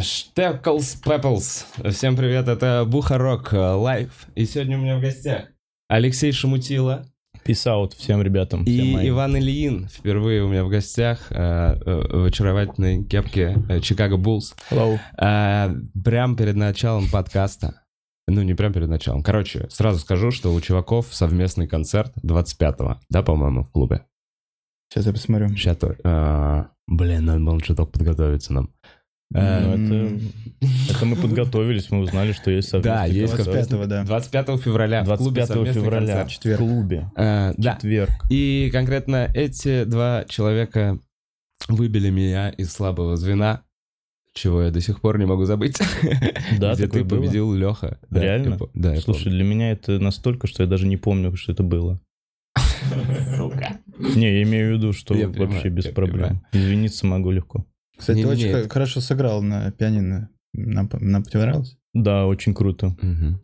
Штеклс Пеплс. Всем привет, это Бухарок Лайв. И сегодня у меня в гостях Алексей Шамутила out всем ребятам. и всем моим. Иван Ильин. Впервые у меня в гостях э, э, в очаровательной кепке э, Чикаго Буллс. Hello. А, прям перед началом подкаста. Ну, не прям перед началом. Короче, сразу скажу, что у чуваков совместный концерт 25-го, да, по-моему, в клубе. Сейчас я посмотрю. Сейчас то. а, блин, надо было чуток подготовиться нам. А, Ну, это, это мы подготовились, мы узнали, что есть совместный Да, есть концерт. 25-го, да. 25 февраля в клубе 25 совместный февраля концерт. в Четверг. клубе. А, да, Четверг. и конкретно эти два человека выбили меня из слабого звена, чего я до сих пор не могу забыть. Да, Где ты было? победил Леха. Да, Реально? я Да, я Слушай, для меня это настолько, что я даже не помню, что это было. Сука. Не, я имею в виду, что Я вообще понимаю, без проблем. Извиниться могу легко. Кстати, ты Не-не-не, очень хорошо сыграл на пианино. Нам, нам понравилось? Да, очень круто. Мгм.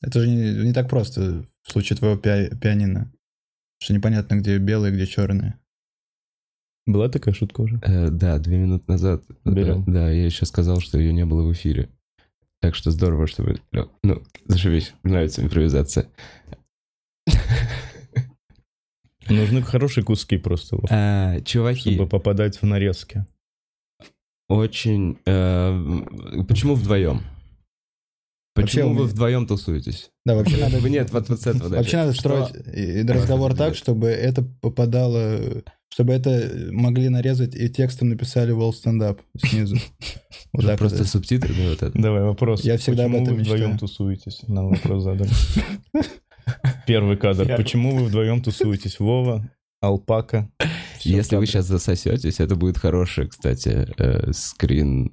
Это же не, не так просто в случае твоего пи- пианино. Что непонятно, где белые, где черные. Была такая шутка уже? Э, Да, две минуты назад. Берем. Э, Да, я еще сказал, что ее не было в эфире. Так что здорово, что вы... Лё, Ну, зашибись, нравится импровизация. Нужны хорошие куски просто, А, чуваки, чтобы попадать в нарезки. Очень... э, Почему вдвоем? Вообще, Почему у вы вдвоем тусуетесь? Да, вообще надо... Нет, вот, вот с этого Вообще надо Что- строить и- и разговор так, чтобы это попадало... Чтобы это могли нарезать и текстом написали Wall Stand Up снизу. Вот так Просто субтитры, да, вот это. Давай вопрос. Я всегда об Почему этом вы вдвоем мечтаю. тусуетесь? Нам вопрос задали. Первый кадр. Почему вы вдвоем тусуетесь? Вова, Алпака. Всё в Если вы сейчас засосетесь, это будет хороший, кстати, э, скрин.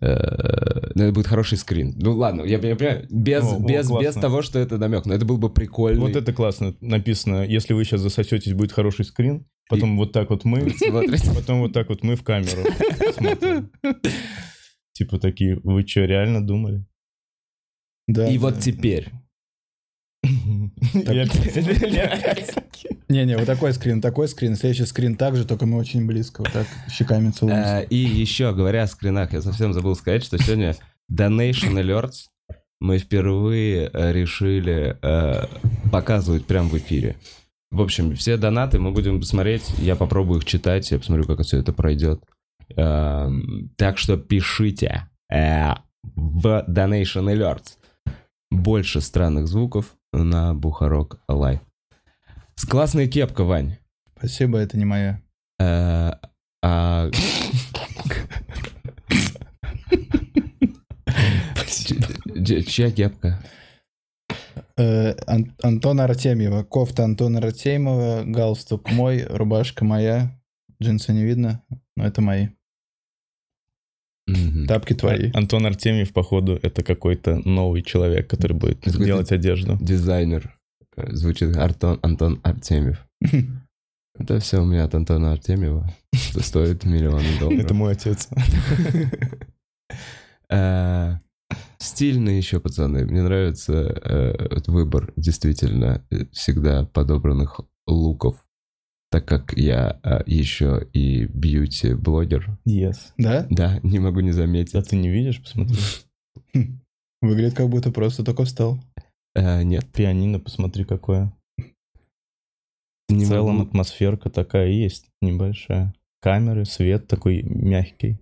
Э, Ну, это будет хороший скрин. Ну ладно, я понимаю, без, О, о, без, без классно. того, что это намек, но это был бы прикольный. Вот это классно. Написано, если вы сейчас засосетесь, будет хороший скрин. Потом вот так вот мы, потом вот так вот мы в камеру смотрим. Типа такие, вы что, реально думали? Да, И вот теперь. Не-не, вот такой скрин, такой скрин. Следующий скрин также, только мы очень близко. Вот так щеками целуемся. Э, И еще, говоря о скринах, я совсем забыл сказать, что сегодня Donation Alerts мы впервые э, решили э, показывать прямо в эфире. В общем, все донаты мы будем смотреть, я попробую их читать, я посмотрю, как все это пройдет. Эм, Так что пишите в Donation Alerts больше странных звуков на Бухарок Лайв. С классная кепка, Вань. Спасибо, это не моя. Э, а- Чья кепка? Э, Ан- Антона Артемьева. Кофта Антона Артемьева, галстук мой, рубашка моя. Джинсы не видно, но это мои. Мгм. Тапки твои. Антон Артемьев, походу, это какой-то новый человек, который будет делать одежду. Дизайнер. Э, Звучит Артон, Антон Артемьев. Это все у меня от Антона Артемьева. Что стоит миллионы долларов. Это мой отец. Э, Стильно еще, пацаны. Мне нравится э, выбор действительно всегда подобранных луков. Так как я еще и бьюти-блогер. Yes. Да? Да, не могу не заметить. А ты не видишь? Посмотри. Выглядит как будто просто только встал. Э, нет, Пианино, посмотри, какое. не В целом могу. атмосферка такая есть, небольшая. Камеры, свет такой мягкий.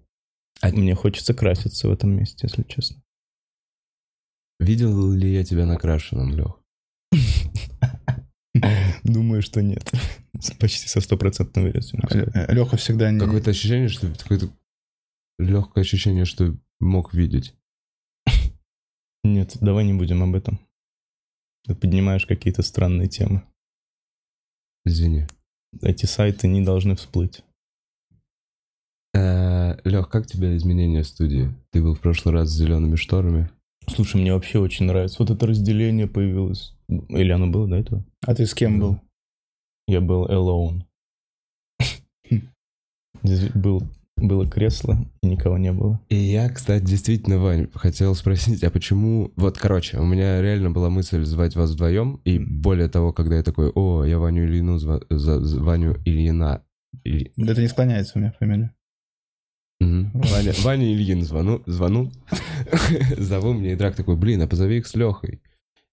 А- Мне хочется краситься в этом месте, если честно. Видел ли я тебя накрашенным, Лех? Думаю, что нет. Почти со стопроцентной уверенностью. Леха всегда не... Какое-то ощущение, что какое-то легкое ощущение, что мог видеть. Нет, давай не будем об этом. Ты поднимаешь какие-то странные темы. Извини. Эти сайты не должны всплыть. Лех, как тебе изменения студии? Ты был в прошлый раз с зелеными шторами. Слушай, мне вообще очень нравится. Вот это разделение появилось. Или оно было до этого? А ты с кем был? Я был alone. Здесь был, было кресло, и никого не было. И я, кстати, действительно, Вань, хотел спросить, а почему... Вот, короче, у меня реально была мысль звать вас вдвоем, и более того, когда я такой, о, я Ваню Ильину, зва- за- Ваню Ильина... Или- Да это не склоняется у меня фамилия. Мгм. Ваня, Ваня Ильин звону, звонул. Зову мне, и Драк такой, блин, а позови их с Лехой.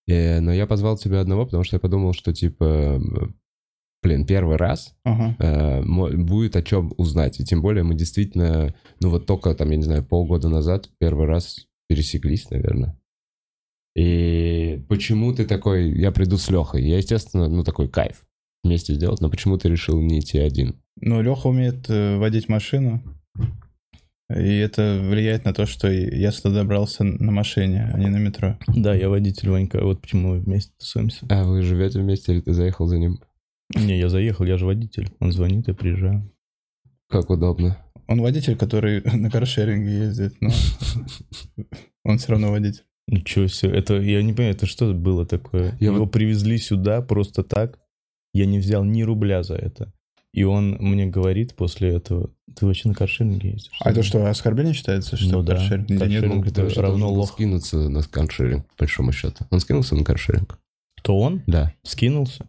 Э, но я позвал тебя одного, потому что я подумал, что типа, блин, первый раз Ага. э, будет о чем узнать. И тем более мы действительно, ну вот только там, я не знаю, полгода назад первый раз пересеклись, наверное. И почему ты такой, я приду с Лехой? Я, естественно, ну такой кайф вместе сделать, но почему ты решил не идти один? Ну, Леха умеет э, водить машину. И это влияет на то, что я сюда добрался на машине, а не на метро. Да, я водитель Ванька, вот почему мы вместе тусуемся. А вы живете вместе или ты заехал за ним? Не, я заехал, я же водитель. Он звонит, я приезжаю. Как удобно. Он водитель, который на каршеринге ездит, но он все равно водитель. Ничего себе, это, я не понимаю, это что было такое? Я Его вот- привезли сюда просто так, я не взял ни рубля за это. И он мне говорит после этого, ты вообще на каршеринге ездишь? А это что, оскорбление считается, что Ну да. каршеринг? Да нет, Каршеринг ну, это равно лох. скинуться на каршеринг, по большому счету. Он скинулся на каршеринг? То он Да. скинулся?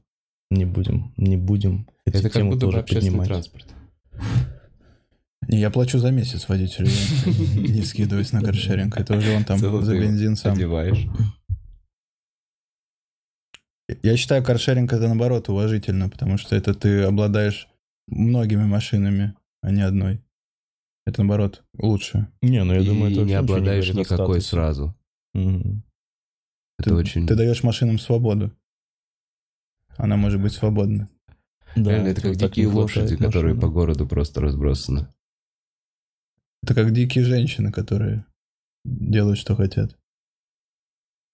Не будем, не будем эти Это как будто бы тоже общественный поднимать. транспорт. Не, я плачу за месяц водителю, не скидываюсь на каршеринг. Это уже он там за бензин сам. Одеваешь. Я считаю, каршеринг это наоборот уважительно, потому что это ты обладаешь многими машинами, а не одной. Это наоборот лучше. Не, ну я думаю, это не обладаешь никакой сразу. Это ты, очень... ты даешь машинам свободу. Она может быть свободна. Да, Реально, это как дикие лошади, которые по городу просто разбросаны. Это как дикие женщины, которые делают, что хотят.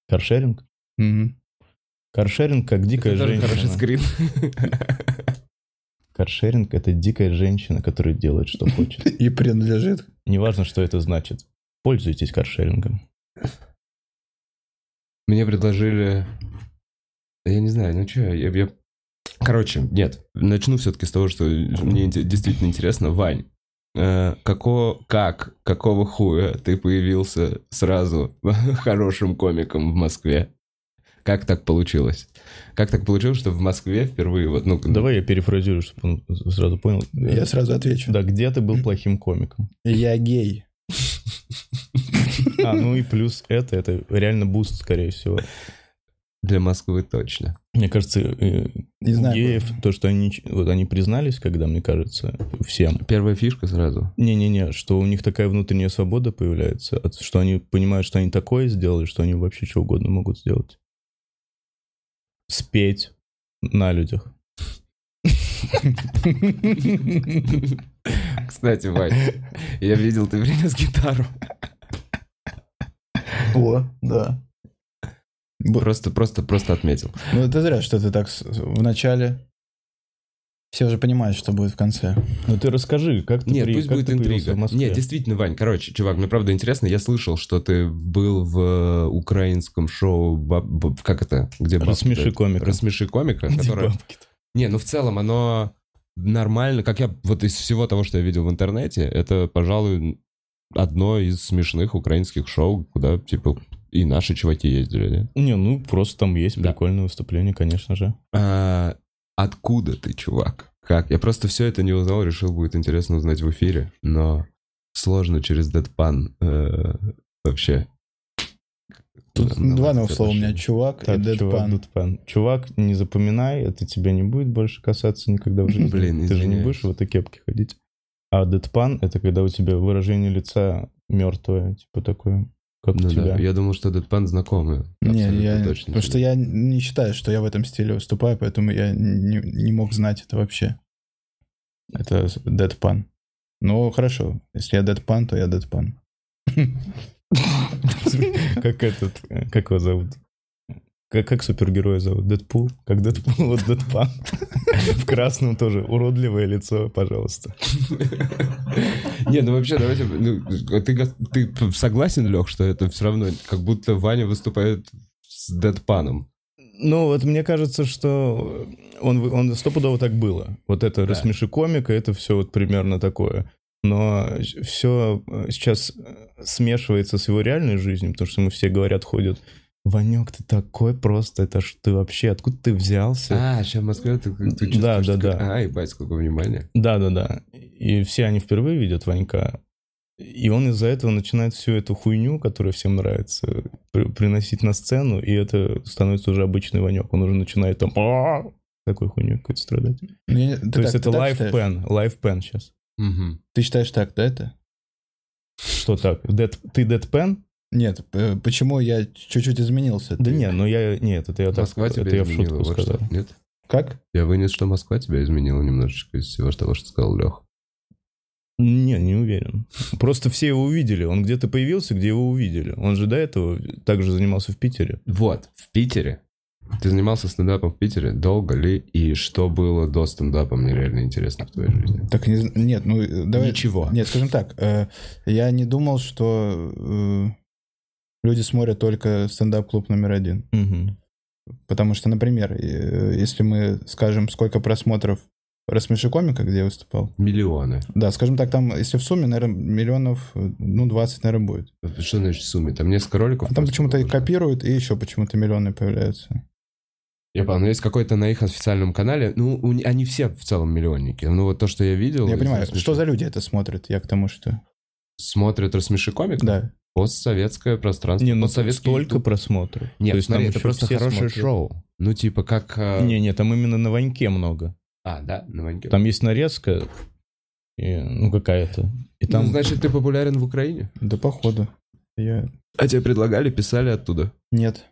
Каршеринг? Мгм. Каршеринг как дикая Это тоже хороший женщина. скрин. Каршеринг — это дикая женщина, которая делает, что хочет. И принадлежит. Неважно, что это значит. Пользуйтесь каршерингом. Мне предложили... Да Я не знаю, ну что, я, я- Короче, нет, начну все-таки с того, что мне действительно интересно. Вань, э, како, как, какого хуя ты появился сразу хорошим комиком в Москве? Как так получилось? Как так получилось, что в Москве впервые вот, ну... Давай я перефразирую, чтобы он сразу понял. Я сразу отвечу. Да, где ты был плохим комиком? Я гей. А, ну и плюс это, это реально буст, скорее всего. Для Москвы точно. Мне кажется, э, Не знаю. геев, то, что они, вот они признались, когда, мне кажется, всем, Первая фишка сразу. Не-не-не, что у них такая внутренняя свобода появляется, что они понимают, что они такое сделали, что они вообще что угодно могут сделать. Спеть на людях. Кстати, Вань, я видел, ты принес гитару. О, да. Б- Просто, просто, просто отметил. Ну, это зря, что ты так в начале. Все уже понимают, что будет в конце. Ну ты расскажи, как ты, Нет, при- пусть как будет интрига. Нет, действительно, Вань, короче, чувак, мне правда интересно, я слышал, что ты был в э, украинском шоу, баб- баб- как это, где бабки Рассмеши комика. Рассмеши комика, Где которое... бабки-то? Не, ну в целом оно нормально, как я, вот из всего того, что я видел в интернете, это, пожалуй, одно из смешных украинских шоу, куда, типа, и наши чуваки ездили, нет? Не, ну просто там есть Да. прикольное выступление, конечно же. А, откуда ты, чувак? Как? Я просто все это не узнал, решил, будет интересно узнать в эфире, но сложно через Deadpan э, вообще. Тут два новых слова у меня. Чувак и Так, чувак, дедпан. Дедпан. Чувак, не запоминай, это тебя не будет больше касаться никогда в жизни. Блин, Ты же не извиняюсь. будешь в этой кепке ходить. А дедпан — это когда у тебя выражение лица мертвое, типа такое, как Ну тебя. да, я думал, что Deadpan знакомый. Не, я, точно потому что я не считаю, что я в этом стиле выступаю, поэтому я не, не мог знать это вообще. Это дедпан. Ну, хорошо. Если я дедпан, то я дедпан. Как этот, э, как его зовут? Как, как супергероя зовут? Дэдпул? Как Дэдпул, вот Дэдпан. В красном тоже. Уродливое лицо, пожалуйста. Не, ну вообще, давайте... ну, ты, согласен, Лех, что это все равно как будто Ваня выступает с Дэдпаном? Ну, вот мне кажется, что он, он стопудово так было. Вот это Да. рассмеши комика, это все вот примерно такое. Но все сейчас смешивается с его реальной жизнью, потому что ему все говорят, ходят, Ванек, ты такой просто, это ж ты вообще, откуда ты взялся? А, сейчас в Москве ты, ты чувствуешь, Да, да, что- да. А, ебать, сколько внимания. Да-да-да. И все они впервые видят Ванька. И он из-за этого начинает всю эту хуйню, которая всем нравится, при- приносить на сцену, и это становится уже обычный Ванек. Он уже начинает там такой хуйню какой-то страдать. Ну, я- То есть так- это лайф пен, лайф пен сейчас. Мгм. Ты считаешь так, да, это? Что так? Dead- ты pen? Нет, почему я чуть-чуть изменился? Да Ты- не, но я... Нет, это я так... Москва это тебя я в шутку вот сказал. что. Нет? Как? Я вынес, что Москва тебя изменила немножечко из всего того, что сказал Лех. Не, не уверен. Просто все его увидели. Он где-то появился, где его увидели. Он же до этого также занимался в Питере. Вот, в Питере. Ты занимался стендапом в Питере? Долго ли? И что было до стендапа? Мне реально интересно в твоей жизни. Так не, нет, ну э, давай. Ничего. Нет, скажем так, э, я не думал, что э, люди смотрят только стендап-клуб номер один. Мгм. Потому что, например, э, если мы скажем, сколько просмотров «Рассмеши комика», где я выступал, Миллионы. да, скажем так, там, если в сумме, наверное, миллионов, ну, 20, наверное, будет. Что значит в сумме? Там несколько роликов? А там почему-то и копируют, и еще почему-то миллионы появляются. Я понял, но есть какой-то на их официальном канале, ну, они все в целом миллионники. Ну, вот то, что я видел... я понимаю, что за люди это смотрят, я к тому, что... Смотрят «Рассмеши комика»? Да. Постсоветское пространство. Не, ну постсоветский столько YouTube. просмотров. Нет, То есть смотри, там это просто хорошее смотрят. шоу. Ну, типа, как... э, Не, не, там именно на Ваньке много. А, да, на Ваньке. Там есть нарезка, и, ну какая-то. И там Ну, значит, ты популярен в Украине? Да, походу. Я... А тебе предлагали, писали оттуда? Нет.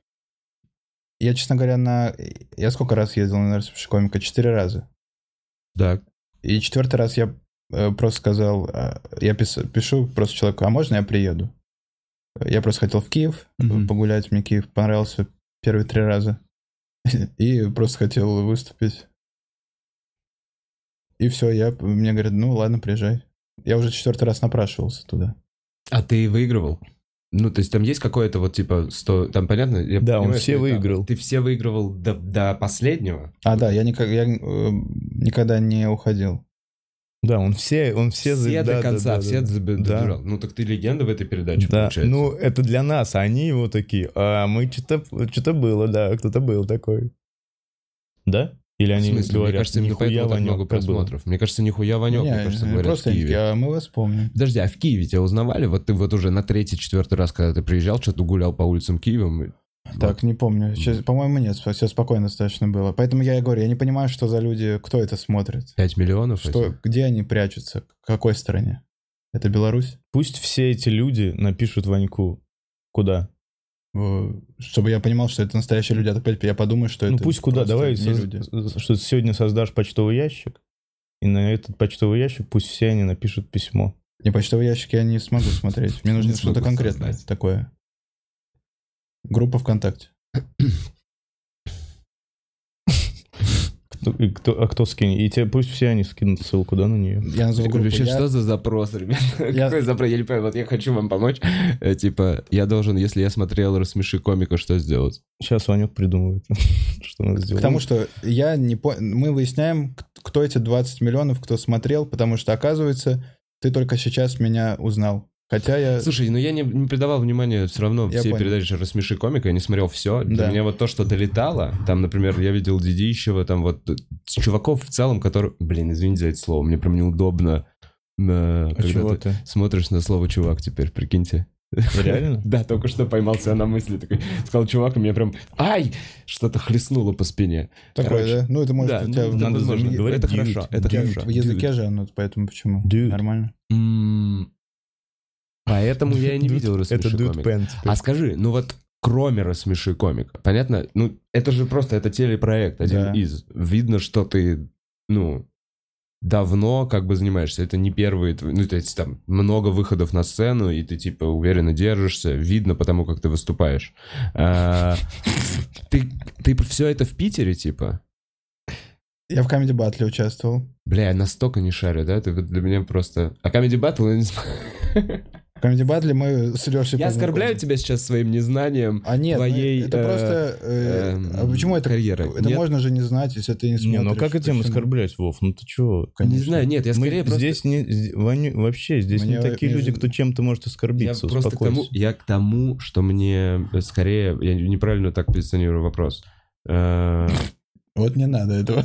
Я, честно говоря, на... Я сколько раз ездил на «Рассмеши комика»? Четыре раза. Да. И четвертый раз я э, просто сказал, а, я пис- пишу просто человеку, а можно я приеду? Я просто хотел в Киев э, Мгм. погулять, мне Киев понравился первые три раза. И просто хотел выступить. И все, я, мне говорят, ну ладно, приезжай. Я уже четвертый раз напрашивался туда. А ты выигрывал? Ну, то есть там есть какое-то вот типа 100... Там понятно? Я Да, он понимаю, все что это- выиграл. Ты все выигрывал до, до последнего? А, да, я, никак, я э, никогда не уходил. Да, он все, он все, Все, за- до да, конца, да, все да. Ну, так ты легенда в этой передаче, Да, получается. ну это для нас, а они его такие, а мы что-то что-то было, да, кто-то был такой. Да? Или в они смысле? говорят, Мне кажется, нихуя Ванёк, много как было». просмотров. Мне кажется, нихуя Ванек, Не, мне кажется, говорят просто в Киеве. а мы вас помним. Подожди, а в Киеве тебя узнавали? Вот ты вот уже на третий, четвертый раз, когда ты приезжал, что-то гулял по улицам Киева. Так, не помню. Сейчас, по-моему, нет, все спокойно достаточно было. Поэтому я и говорю, я не понимаю, что за люди, кто это смотрит. 5 миллионов? Что, этих? где они прячутся? В какой стране? Это Беларусь? Пусть все эти люди напишут Ваньку. Куда? Чтобы я понимал, что это настоящие люди, а опять я подумаю, что ну это пусть куда, давай, соз- люди. что ты сегодня создашь почтовый ящик, и на этот почтовый ящик пусть все они напишут письмо. Не, почтовый ящик я не смогу смотреть. Мне нужно что-то конкретное создать. такое. Группа ВКонтакте. Кто, и кто- а кто скинет? И тебе пусть все они скинут ссылку, да, на нее? Я назову группу. Вообще, Я- что за запрос, ребят? Я- Какой запрос? Я не понимаю, вот я хочу вам помочь. Э, Типа, я должен, если я смотрел «Рассмеши комика», что сделать? Сейчас Ванек придумывает, что надо сделать. К тому, что я не по... мы выясняем, кто эти 20 миллионов, кто смотрел, потому что, оказывается, ты только сейчас меня узнал. Хотя я... Слушай, ну я не, не придавал внимания все равно Я всей понял. передаче «Рассмеши комика», я не смотрел все. Для Да. меня вот то, что долетало, там, например, я видел Дидищева, там вот чуваков в целом, которые... Блин, извините за это слово, мне прям неудобно, э, А когда чего ты ты? смотришь на слово «чувак» теперь, прикиньте. Реально? Да, только что поймался на мысли такой. Сказал чувак, и меня прям, ай, что-то хлестнуло по спине. Такое, да? Ну, это может... Да, у тебя ну, надо говорить это хорошо, это хорошо. В языке же оно, поэтому почему? Нормально. Поэтому я и не видел «Рассмеши комика». А скажи, ну вот кроме «Рассмеши комика», понятно? Ну, это же просто, это телепроект, один из. Видно, что ты, ну, давно как бы занимаешься. Это не первый, твой- ну, то есть там много выходов на сцену, и ты, типа, уверенно держишься. Видно потому, как ты выступаешь. А, Ты, ты все это в Питере, типа? Я в Comedy Battle участвовал. Бля, я настолько не шарю, да? Ты для меня просто... А Comedy Battle, я не знаю. Comedy Battle мы с Лешей Я оскорбляю тебя сейчас своим незнанием А нет, твоей, это э, просто... э, эм, а почему это... карьеры. Это Нет? можно же не знать, если ты не смотришь. Не, ну как это им Почему? оскорблять, Вов? Ну ты чего? Не Конечно. знаю, нет, я Мы скорее просто... здесь не... Ваню- вообще, здесь Мне не такие между- люди, кто чем-то может Я оскорбиться. просто к тому, я к тому, что мне э, скорее, я неправильно так позиционирую вопрос. Э, Вот не надо этого.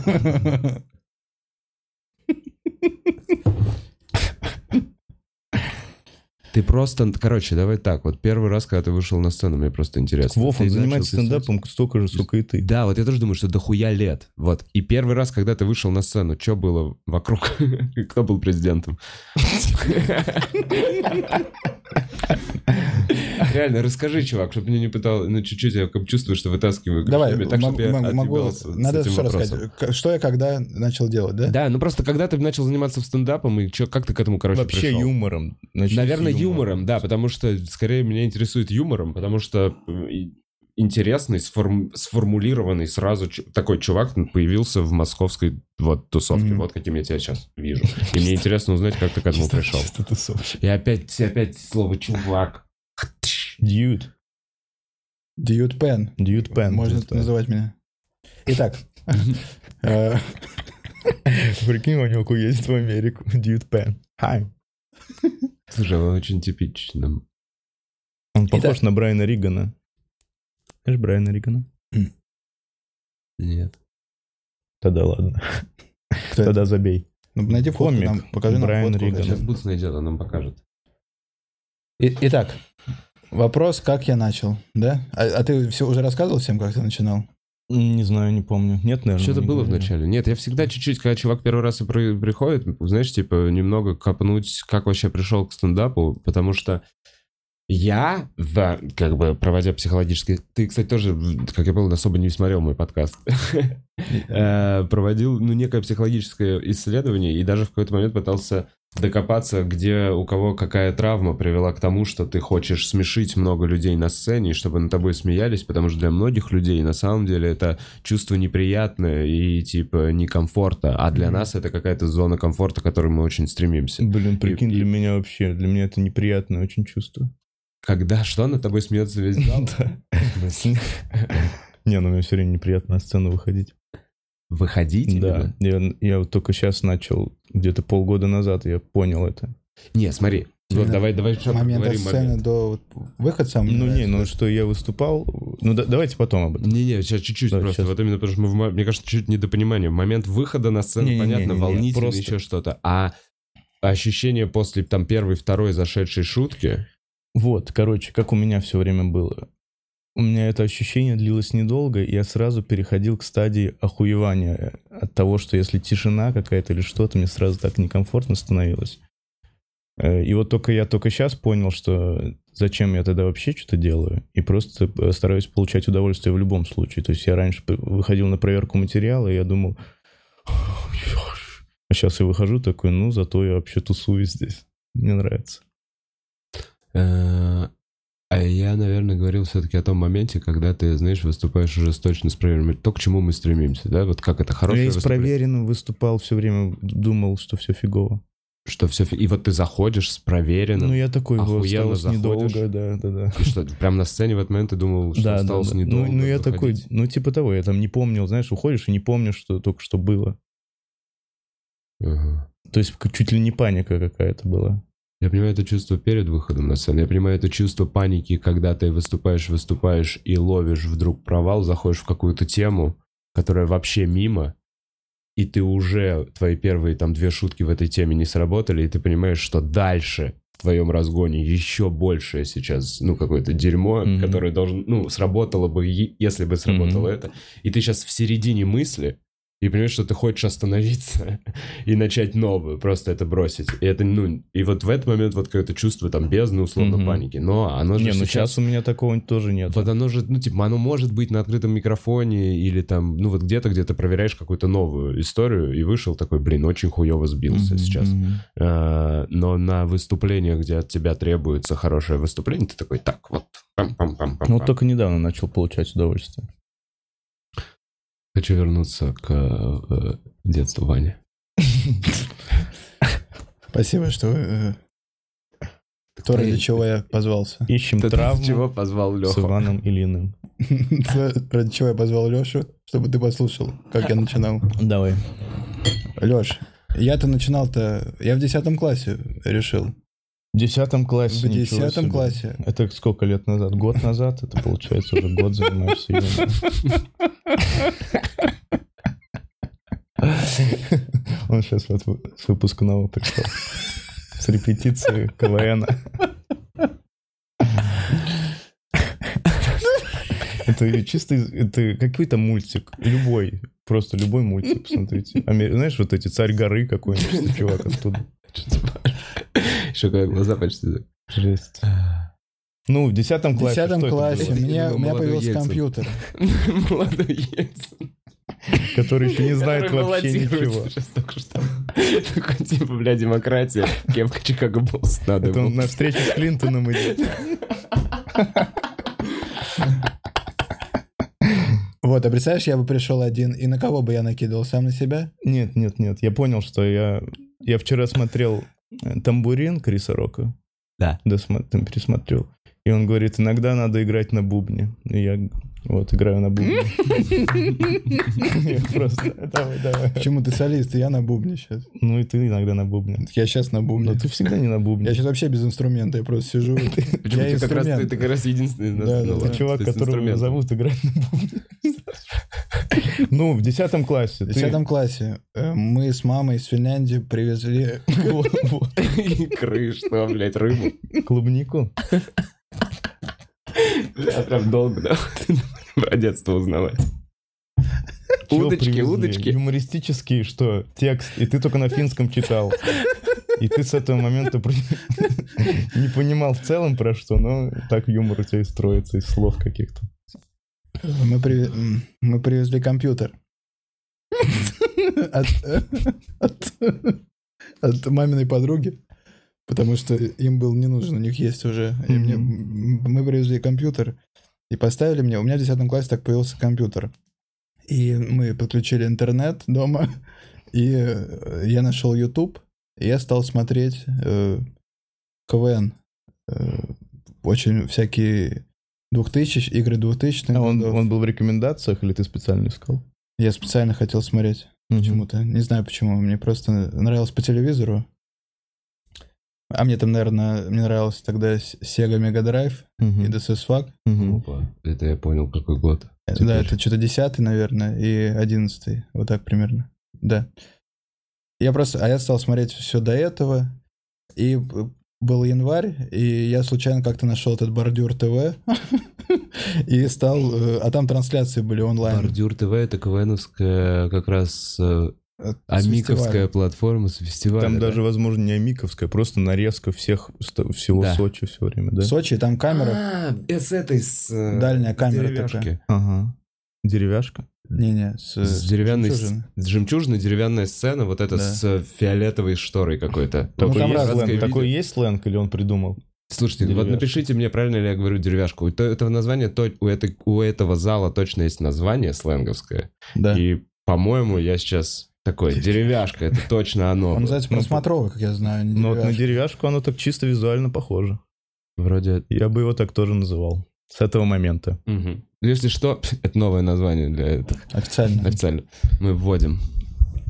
Ты просто, короче, давай так, вот первый раз, когда ты вышел на сцену, мне просто интересно. Вов, он занимается стендапом столько же, сколько и ты. Да, вот я тоже думаю, что дохуя лет. Вот. И первый раз, когда ты вышел на сцену, что было вокруг? Кто был президентом? Реально, расскажи, чувак, чтобы мне не пытал, ну, чуть-чуть я как чувствую, что вытаскиваю. Давай, ключами, так, чтобы я мог- могу... с Надо что вопросом. рассказать? Что я когда начал делать, да? Да, ну просто когда ты начал заниматься стендапом, и чё, как ты к этому, короче, Вообще пришел? юмором. Начни с Наверное, юмора. юмором, да, потому что скорее меня интересует юмором, потому что интересный, сформ- сформулированный сразу ч- такой чувак появился в московской вот тусовке, Мгм. вот каким я тебя сейчас вижу. И мне интересно узнать, как ты к этому пришел. И опять, опять слово чувак. Дьюд. Дьюд Пен. Дьюд Пен. Можно Пен. называть меня. Итак. э, Прикинь, Ванек уедет в Америку. Дьюд Пен. Хай. Слушай, он очень типичный. Он похож на Брайана Ригана. Знаешь Брайана Ригана? Нет. Тогда ладно. это? Тогда забей. Ну, Найди фотку, Комик. нам, покажи нам Брайан фотку. Риган. Сейчас Буц найдет, он нам покажет. И- Итак, вопрос, как я начал, да? А, а ты все уже рассказывал всем, как ты начинал? Не знаю, не помню. Нет, наверное. Что-то не было говорил. вначале. Нет, я всегда чуть-чуть, когда чувак первый раз при- приходит, знаешь, типа, немного копнуть, как вообще пришел к стендапу, потому что я, да, как бы, проводя психологический... Ты, кстати, тоже, как я понял, особо не смотрел мой подкаст. Э, Проводил, ну, некое психологическое исследование и даже в какой-то момент пытался докопаться, где у кого какая травма привела к тому, что ты хочешь смешить много людей на сцене, и чтобы над тобой смеялись, потому что для многих людей на самом деле это чувство неприятное и типа некомфорта, а для Мгм. нас это какая-то зона комфорта, к которой мы очень стремимся. Блин, прикинь, И- для меня вообще, для меня это неприятное очень чувство. Когда что, над тобой смеется весь зал? Да. Не, ну мне все время неприятно на сцену выходить. Выходить Да, я, я вот только сейчас начал, где-то полгода назад я понял это. Не, смотри, вот давай, давай С момента поговорим сцены момент. до вот выхода сам. Ну не, ну что я выступал, ну да- давайте потом об этом. Не-не, сейчас чуть-чуть Да, просто. щас. Вот именно потому что мы, мне кажется, чуть недопонимание. Момент выхода на сцену, Не-не-не-не-не, понятно, волнительно, просто- еще что-то. А ощущение после там первой, второй зашедшей шутки, Вот, короче, как у меня все время было. У меня это ощущение длилось недолго, и я сразу переходил к стадии охуевания от того, что если тишина какая-то или что-то, мне сразу так некомфортно становилось. Э, И вот только я только сейчас понял, что зачем я тогда вообще что-то делаю, и просто э, стараюсь получать удовольствие в любом случае. То есть я раньше выходил на проверку материала, и я думал, а сейчас я выхожу такой, ну, зато я вообще тусуюсь здесь. Мне нравится. А я, наверное, говорил все-таки о том моменте, когда ты, знаешь, выступаешь уже с точно с проверенным, то, к чему мы стремимся, да? Вот как это Ну, хорошее я и с проверенным выступал все время, думал, что все фигово. что все... И вот ты заходишь с проверенным, Ну, я такой, охуенно заходишь. недолго, да, да, да. и что, прям на сцене в этот момент ты думал, что Да, да, осталось да. недолго Ну, ну, я такой, выходить? ну, типа того, я там не помнил, знаешь, уходишь и не помнишь, что только что было. Ага. То есть чуть ли не паника какая-то была. Я понимаю это чувство перед выходом на сцену. Я понимаю это чувство паники, когда ты выступаешь, выступаешь и ловишь вдруг провал, заходишь в какую-то тему, которая вообще мимо, и ты уже, твои первые там две шутки в этой теме не сработали, и ты понимаешь, что дальше в твоем разгоне еще большее сейчас, ну, какое-то дерьмо, Мгм. которое должен, ну, сработало бы, если бы сработало Мгм. это. И ты сейчас в середине мысли, и понимаешь, что ты хочешь остановиться и начать новую, просто это бросить. И это, ну, и вот в этот момент вот какое-то чувство там бездны, условно, Мгм. паники. Но оно же Не, ну сейчас... сейчас у меня такого тоже нет. Вот оно же, ну, типа, оно может быть на открытом микрофоне или там, ну, вот где-то, где-то проверяешь какую-то новую историю и вышел такой, блин, очень хуево сбился Мгм, сейчас. А, но на выступлениях, где от тебя требуется хорошее выступление, ты такой, так, вот, пам-пам-пам-пам. Ну, вот только недавно начал получать удовольствие. Хочу вернуться к э, детству Вани. Спасибо, что э, то, ради чего я позвался. Ищем Ты травму чего позвал с Леху? Иваном Ильиным. Ради чего я позвал Лешу, чтобы ты послушал, как я начинал. Давай. Леш, я-то начинал-то... Я в 10 классе решил. В десятом классе. В ничего 10 себе. классе. Это сколько лет назад? Год назад? Это получается уже год занимаешься. Он сейчас вот с выпускного пришел. С репетиции КВН. Это чистый, это какой-то мультик, любой, просто любой мультик, посмотрите. Амер... Знаешь, вот эти «Царь горы» какой-нибудь, чувак оттуда. Еще как глаза почти. Жесть. Ну, в 10 классе. В 10 классе у меня, у меня появился компьютер. Молодой Ельцин. Который еще не знает вообще ничего. сейчас только что. Такой типа, бля, демократия. Кепка Чикаго Буллс надо Это он на встречу с Клинтоном идет. Вот, а представляешь, я бы пришел один, и на кого бы я накидывал? Сам на себя? Нет, нет, нет. Я понял, что я... Я вчера смотрел э, «Тамбурин» Криса Рока. Да. Там пересмотрел. И он говорит, иногда надо играть на бубне. И я вот играю на бубне. Я Просто, давай, давай. Почему ты солист, и я на бубне сейчас? Ну и ты иногда на бубне. Я сейчас на бубне. Но ты всегда не на бубне. Я сейчас вообще без инструмента, я просто сижу. Почему Я ты как раз, ты, инструмент. ты как раз единственный из нас. Да, ну Ты чувак, которого зовут играть на бубне. Ну, в десятом классе. В ты- десятом классе э, мы с мамой из Финляндии привезли... Икры, что, блядь, рыбу? Клубнику. Бля, прям долго, да? Про детство узнавать. Удочки, удочки. Юмористический, что, текст, и ты только на финском читал. И ты с этого момента не понимал в целом про что, но так юмор у тебя и строится из слов каких-то. Мы, м, мы привезли компьютер. От, от- от маминой подруги. Потому что им был не нужен, у них есть уже. И мне- мы привезли компьютер и поставили мне. У меня в 10 классе так появился компьютер. И мы подключили интернет дома. И э, я нашел YouTube. И я стал смотреть э, КВН. Э, очень всякие 2000 игры 2000 А он, годов. он был в рекомендациях или ты специально искал? Я специально хотел смотреть почему-то. Не знаю почему. Мне просто нравилось по телевизору. А мне там, наверное, мне нравился тогда Sega Mega Drive Мгм. и DSS FAC. Мгм. Опа, это я понял, какой год. Э, Теперь. Да, это что-то 10 наверное, и 11 Вот так примерно. Да. Я просто... А я стал смотреть все до этого. И был январь, и я случайно как-то нашел этот бордюр ТВ. И стал... э, А там трансляции были онлайн. Бордюр ТВ это КВНовская как раз э, амиковская фестиваля. платформа с фестиваля. Там да? даже, возможно, не Амиковская, просто нарезка всех, всего Да. Сочи все время, да? Сочи, там камера. А, э, с этой, с... э, Дальняя с камера деревяшки. такая. Ага. Деревяшка? Не-не, с, С деревянной... с- жемчужиной. С жемчужной деревянная сцена, вот это Да. с э, фиолетовой шторой какой-то. Ну, Такой, есть сленг, такой есть сленг или он придумал? Слушайте, вот Деревяшка. напишите мне, правильно ли я говорю деревяшку. У то- этого названия, то- у, этой, у этого зала точно есть название сленговское. Да. И, по-моему, я сейчас такой, деревяшка, это точно оно. Он называется Ну, просмотровый, как я знаю. Но вот на деревяшка. деревяшку оно так чисто визуально похоже. Вроде... Я бы его так тоже называл. С этого момента. Если что, это новое название для этого. Официально. Официально. Мы вводим.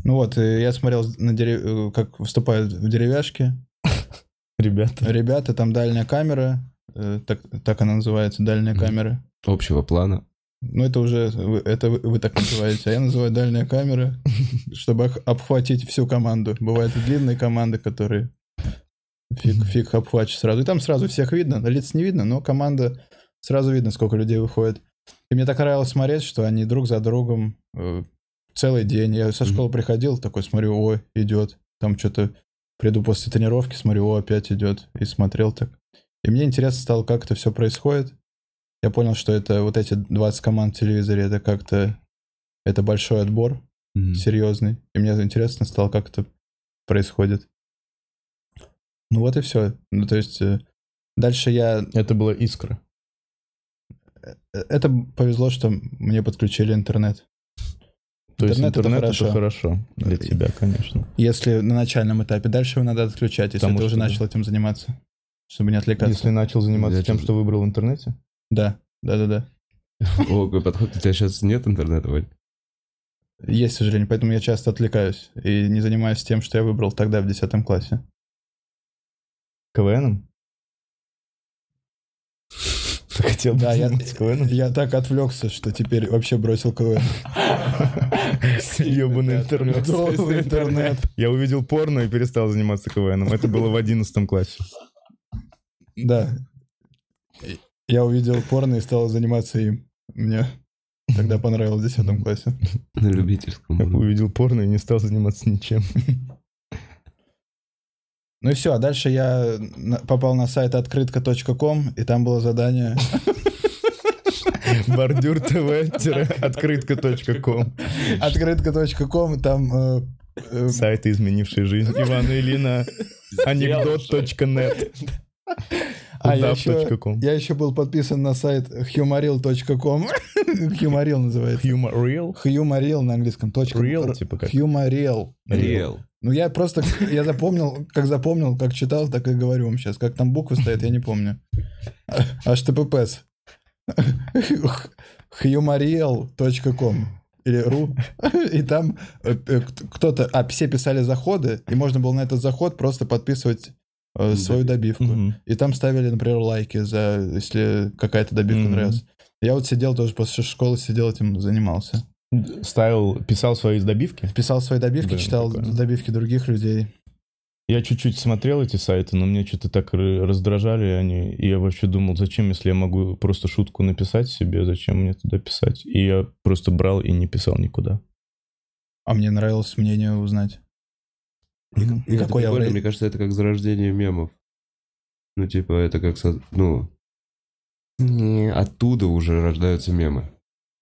Ну вот, и я смотрел, на дерев- э, как выступают в деревяшке. Ребята. Ребята, там дальняя камера. э, Так, так она называется, дальняя камера. Общего плана. Ну, это уже, это вы, вы так называете, а я называю дальняя камера, чтобы обхватить всю команду. Бывают и длинные команды, которые фиг, фиг обхватишь сразу. И там сразу всех видно, лиц не видно, но команда сразу видно, сколько людей выходит. И мне так нравилось смотреть, что они друг за другом э, целый день. Я со школы приходил, такой смотрю, ой, идет. Там что-то приду после тренировки, смотрю, о, опять идет. И смотрел так. И мне интересно стало, как это все происходит. Я понял, что это вот эти 20 команд в телевизоре, это как-то... Это большой отбор, Мгм. серьезный. И мне интересно стало, как это происходит. Ну вот и все. Ну то есть э, дальше я... Это была искра. э, Это повезло, что мне подключили интернет. То есть Интернет это интернет это хорошо. хорошо для тебя, конечно. Если на начальном этапе, дальше его надо отключать, если Потому ты уже начал этим заниматься, чтобы не отвлекаться. Если начал заниматься Зачем? тем, что выбрал в интернете. Да, да, да, да. О, какой подход. У тебя сейчас нет интернета, Вань? Есть, к сожалению, поэтому я часто отвлекаюсь и не занимаюсь тем, что я выбрал тогда в 10 классе. КВНом? Хотел Да, я, КВНом? я так отвлекся, что теперь вообще бросил КВН. Ёбаный интернет. Интернет. Я увидел порно и перестал заниматься КВНом. Это было в 11 классе. Да. Я увидел порно и стал заниматься им. мне тогда понравилось в 10 классе. На любительском. Я увидел порно и не стал заниматься ничем. Ну и все, а дальше я попал на сайт открытка.ком, и там было задание. Бордюр тв-открытка.ком Открытка.ком, там э, э, Сайты, изменившие жизнь. Ивана Илина анекдот.нет А я еще, я еще был подписан на сайт humoril.com. Humoril называется. Humor Real? Humoril на английском. Точка. Real, типа как? Humoril. Реал. Ну, я просто, я запомнил, как запомнил, как читал, так и говорю вам сейчас. Как там буквы стоят, я не помню. https. humoril.com или ру. И там э, э, кто-то, а все писали заходы, и можно было на этот заход просто подписывать э, свою добивку. Мгм. И там ставили, например, лайки за, если какая-то добивка Мгм. нравилась. Я вот сидел тоже после школы, сидел этим, занимался. Ставил, писал свои добивки. Писал свои добивки, Блин, читал прикольно. добивки других людей. Я чуть-чуть смотрел эти сайты, но мне что-то так раздражали они. И я вообще думал, зачем, если я могу просто шутку написать себе, зачем мне туда писать? И я просто брал и не писал никуда. А мне нравилось мнение узнать. И, и Это вре- Мне кажется, это как зарождение мемов. Ну, типа, это как, со- ну, не, оттуда уже рождаются мемы.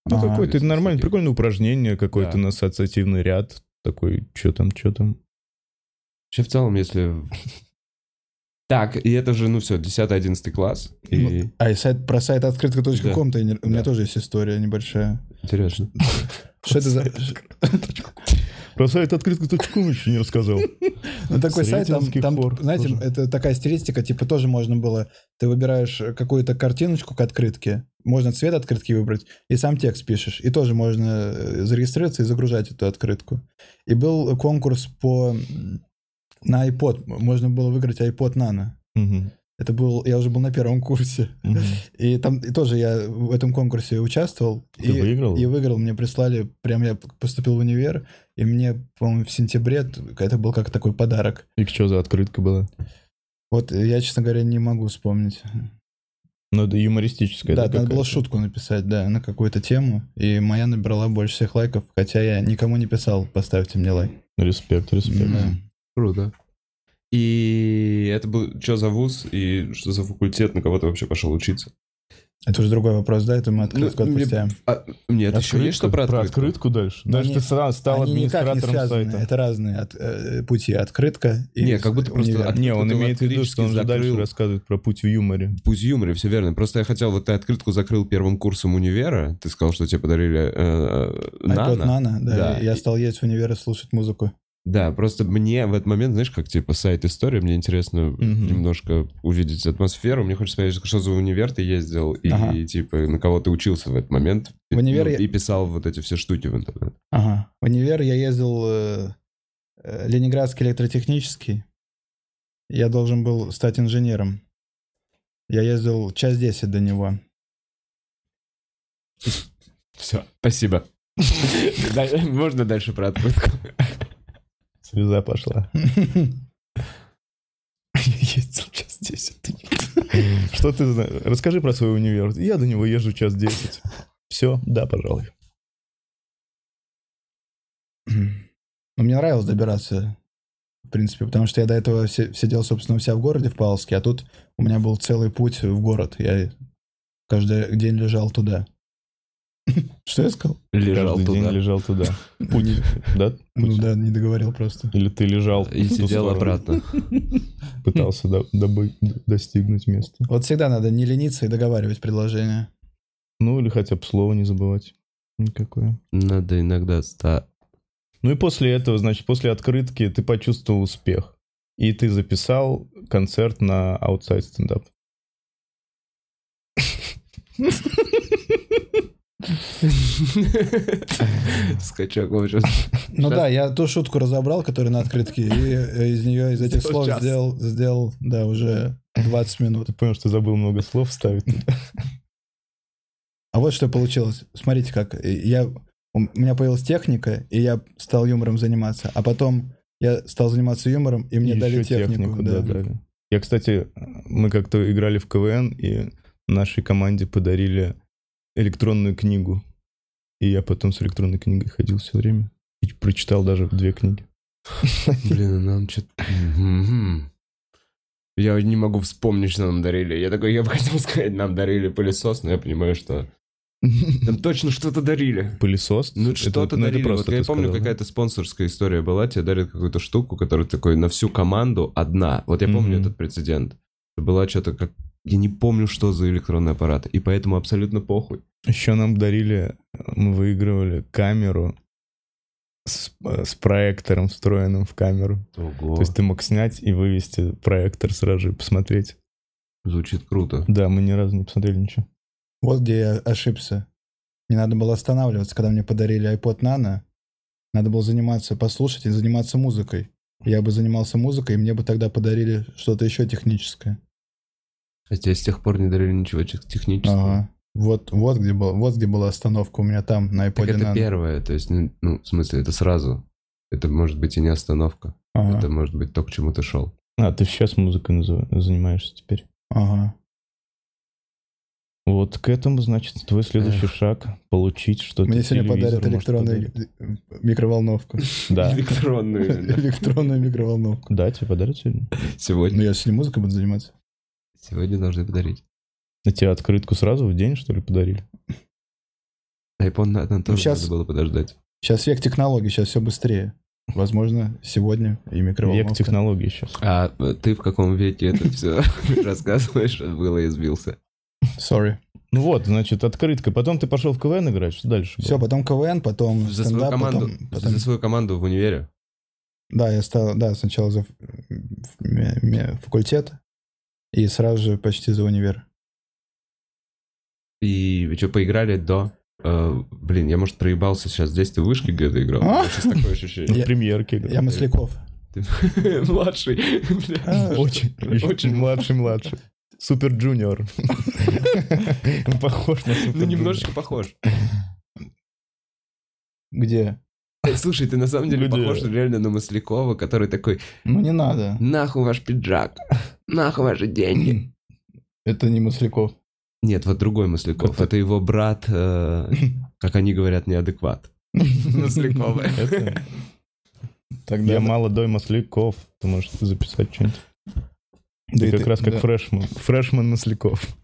Ну, Ага. какое-то это нормально, прикольное упражнение, какой-то Да. на ассоциативный ряд. Такой, что там, что там. Вообще, в целом, если... Так, и это же, ну все, 10-11 класс. И Ну, А и сайт, про сайт открытка.ком то у меня Да. тоже есть история небольшая. интересно. Что это за... Про сайт открытка.ком еще не рассказал. Ну, такой сайт, там, там, знаете, тоже. это такая стилистика, типа тоже можно было, ты выбираешь какую-то картиночку к открытке, можно цвет открытки выбрать, и сам текст пишешь, и тоже можно э, зарегистрироваться и загружать эту открытку. И был конкурс по... на iPod, можно было выиграть iPod Nano. Это был, я уже был на первом курсе. Мгм. И там и тоже я в этом конкурсе участвовал. Ты и, выиграл? И выиграл. Мне прислали, прям я поступил в универ, и мне, по-моему, в сентябре это был как такой подарок. И что за открытка была? Вот я, честно говоря, не могу вспомнить. Ну, это юмористическая. да, да, надо было шутку написать, да, на какую-то тему. И моя набрала больше всех лайков, хотя я никому не писал, поставьте мне лайк. Респект, респект. Да. Круто. И это был что за вуз и что за факультет, на кого ты вообще пошел учиться? Это уже другой вопрос, да? Это мы открытку Ну, отпустим. А, нет, еще есть что про Про открытку? открытку дальше. Но Даже они- ты стал, стал Они никак не администратором связаны. сайта. Это разные от- э, пути. Открытка и Не, как будто просто от- Не, он Открытку имеет в виду, что он закрыл. дальше рассказывает про путь в юморе. Пусть в юморе, все верно. Просто я хотел, вот ты открытку закрыл первым курсом универа, ты сказал, что тебе подарили э, э, Nano. Nano, да. Да. и Я стал ездить в универ и слушать музыку. Да, просто мне в этот момент, знаешь, как типа сайт истории, мне интересно Мгм. немножко увидеть атмосферу. Мне хочется понять, что за универ ты ездил и Ага. типа на кого ты учился в этот момент. В универ Ну, я- И писал вот эти все штуки в интернет. Ага. В универ я ездил э, э, Ленинградский электротехнический. Я должен был стать инженером. Я ездил час десять до него. Все, спасибо. Можно дальше про открытку? Слеза пошла. Я ездил час десять. Что ты знаешь? Расскажи про свой универ. Я до него езжу час десять. Все, да, пожалуй. Но мне нравилось добираться, в принципе, потому что я до этого си- сидел, собственно, у себя в городе, в Павловске, а тут у меня был целый путь в город. Я каждый день лежал туда. Что я сказал? Лежал Каждый день туда. лежал туда. Путь, да? Ну Путь. да, не договорил просто. Или ты лежал И сидел обратно. Пытался до- добы- достигнуть места. Вот всегда надо не лениться и договаривать предложение. Ну, или хотя бы слово не забывать. Никакое. Надо иногда ста... Ну и после этого, значит, после открытки ты почувствовал успех. И ты записал концерт на Outside Stand Up. Скачок вообще. Ну да, я ту шутку разобрал, которая на открытке, и э, из нее, из этих слов сделал, сделал, да, уже 20 минут. Ты понял, что забыл много слов вставить. А вот что получилось. Смотрите, как я, у меня появилась техника, и я стал юмором заниматься. А потом я стал заниматься юмором, и мне И дали технику. да. Я, кстати, мы как-то играли в КВН, и нашей команде подарили электронную книгу. И я потом с электронной книгой ходил все время. И прочитал даже две книги. Блин, а нам что-то... Я не могу вспомнить, что нам дарили. Я такой, я бы хотел сказать, нам дарили пылесос, но я понимаю, что... Нам точно что-то дарили. Пылесос? Ну, что-то ну, дарили. просто Вот я помню, какая-то спонсорская история была. Тебе дарят какую-то штуку, которая такой на всю команду одна. Вот я помню этот прецедент. Была что-то как... Я не помню, что за электронный аппарат. И поэтому абсолютно похуй. Еще нам дарили, мы выигрывали камеру с, э, с проектором, встроенным в камеру. Ого. То есть ты мог снять и вывести проектор сразу же и посмотреть. Звучит круто. Да, мы ни разу не посмотрели ничего. Вот где я ошибся. Не надо было останавливаться, когда мне подарили iPod Nano. Надо было заниматься, послушать и заниматься музыкой. Я бы занимался музыкой, и мне бы тогда подарили что-то еще техническое. А тебе с тех пор не дарили ничего тех- технического? Ага. Вот, вот, где был, вот где была остановка у меня там, на Так iPod это Nano. первое, то есть, ну, ну, в смысле, это сразу. Это может быть и не остановка. Ага, Это может быть то, к чему ты шел. А, ты сейчас музыкой занимаешься теперь. ага. Вот к этому, значит, твой следующий шаг — получить что-то Мне сегодня подарят электронную микроволновку. Да. Электронную. Электронную микроволновку. Да, тебе подарят сегодня? Ну, Сегодня. я сегодня музыкой буду заниматься. Сегодня должны подарить. На тебе открытку сразу в день, что ли, подарили? iPhone надо тоже щас- надо было подождать. Сейчас век технологий, сейчас все быстрее. Возможно, сегодня и микроволновка. Век технологий сейчас. А э, ты в каком веке это все рассказываешь, было и сбился? Sorry. Ну вот, значит, открытка. Потом ты пошел в КВН играть, что дальше? Все, потом КВН, потом За свою команду, потом- потом- за свою команду в универе. Да, я стал, да, сначала за факультет и сразу же почти за универ. И вы что, поиграли до... э, блин, я, может, проебался сейчас. Здесь ты в вышке где-то играл? А? Сейчас такое ощущение. в Я- премьерке. играл. Я Масляков. Младший. А, Очень, очень младший-младший. Супер джуниор. Похож на супер Ну, немножечко похож. Где? Слушай, ты на самом деле похож реально на Маслякова, который такой, Ну не надо. нахуй ваш пиджак, нахуй ваши деньги. Это не Масляков. Нет, вот другой Масляков. Это- Это его брат, э, как они говорят, неадекват. Маслякова. Это- Тогда Я молодой Масляков. Ты можешь записать что-нибудь. Да как раз как фрешман. Фрешман Масляков.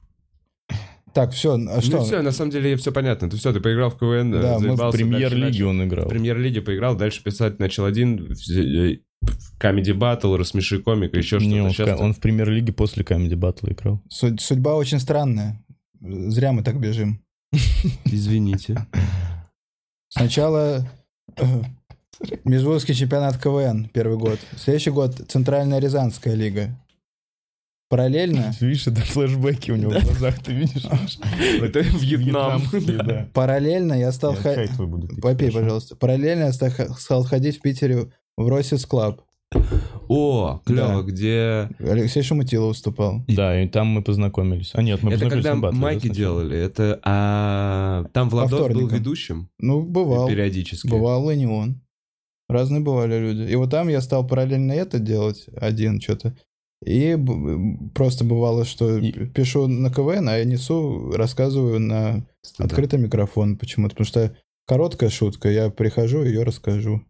Так, все, а Ну что? все, на самом деле все понятно. Ты все, ты поиграл в КВН, э, Да, мы в премьер-лиге он играл. В премьер-лиге поиграл, дальше писать начал один, э, Comedy Battle, рассмеши комика, еще Не, что-то. он, в Сейчас ты- он в премьер-лиге после Comedy Battle играл. Су- Судьба очень странная. Зря мы так бежим. Извините. Сначала э, Межвузский чемпионат КВН первый год. Следующий год Центральная Рязанская лига. Параллельно, Видишь, это флешбеки у него в глазах, ты видишь? Это Вьетнам. Параллельно я стал... Пить, Попей, пожалуйста. Параллельно я стал ходить в Питере в Rossi's Club. О, клево, Да. где... Алексей Шамутило выступал. Да, и там мы познакомились. А нет, мы Это познакомились когда на батле, да, майки сначала? делали. Это а, там Владос был ведущим Ну, бывал. периодически. Бывал и не он. Разные бывали люди. И вот там я стал параллельно это делать, один что-то. И б- просто бывало, что И- пишу на КВН, а я несу, рассказываю на Стендап. открытый микрофон почему-то. Потому что короткая шутка, я прихожу, ее расскажу.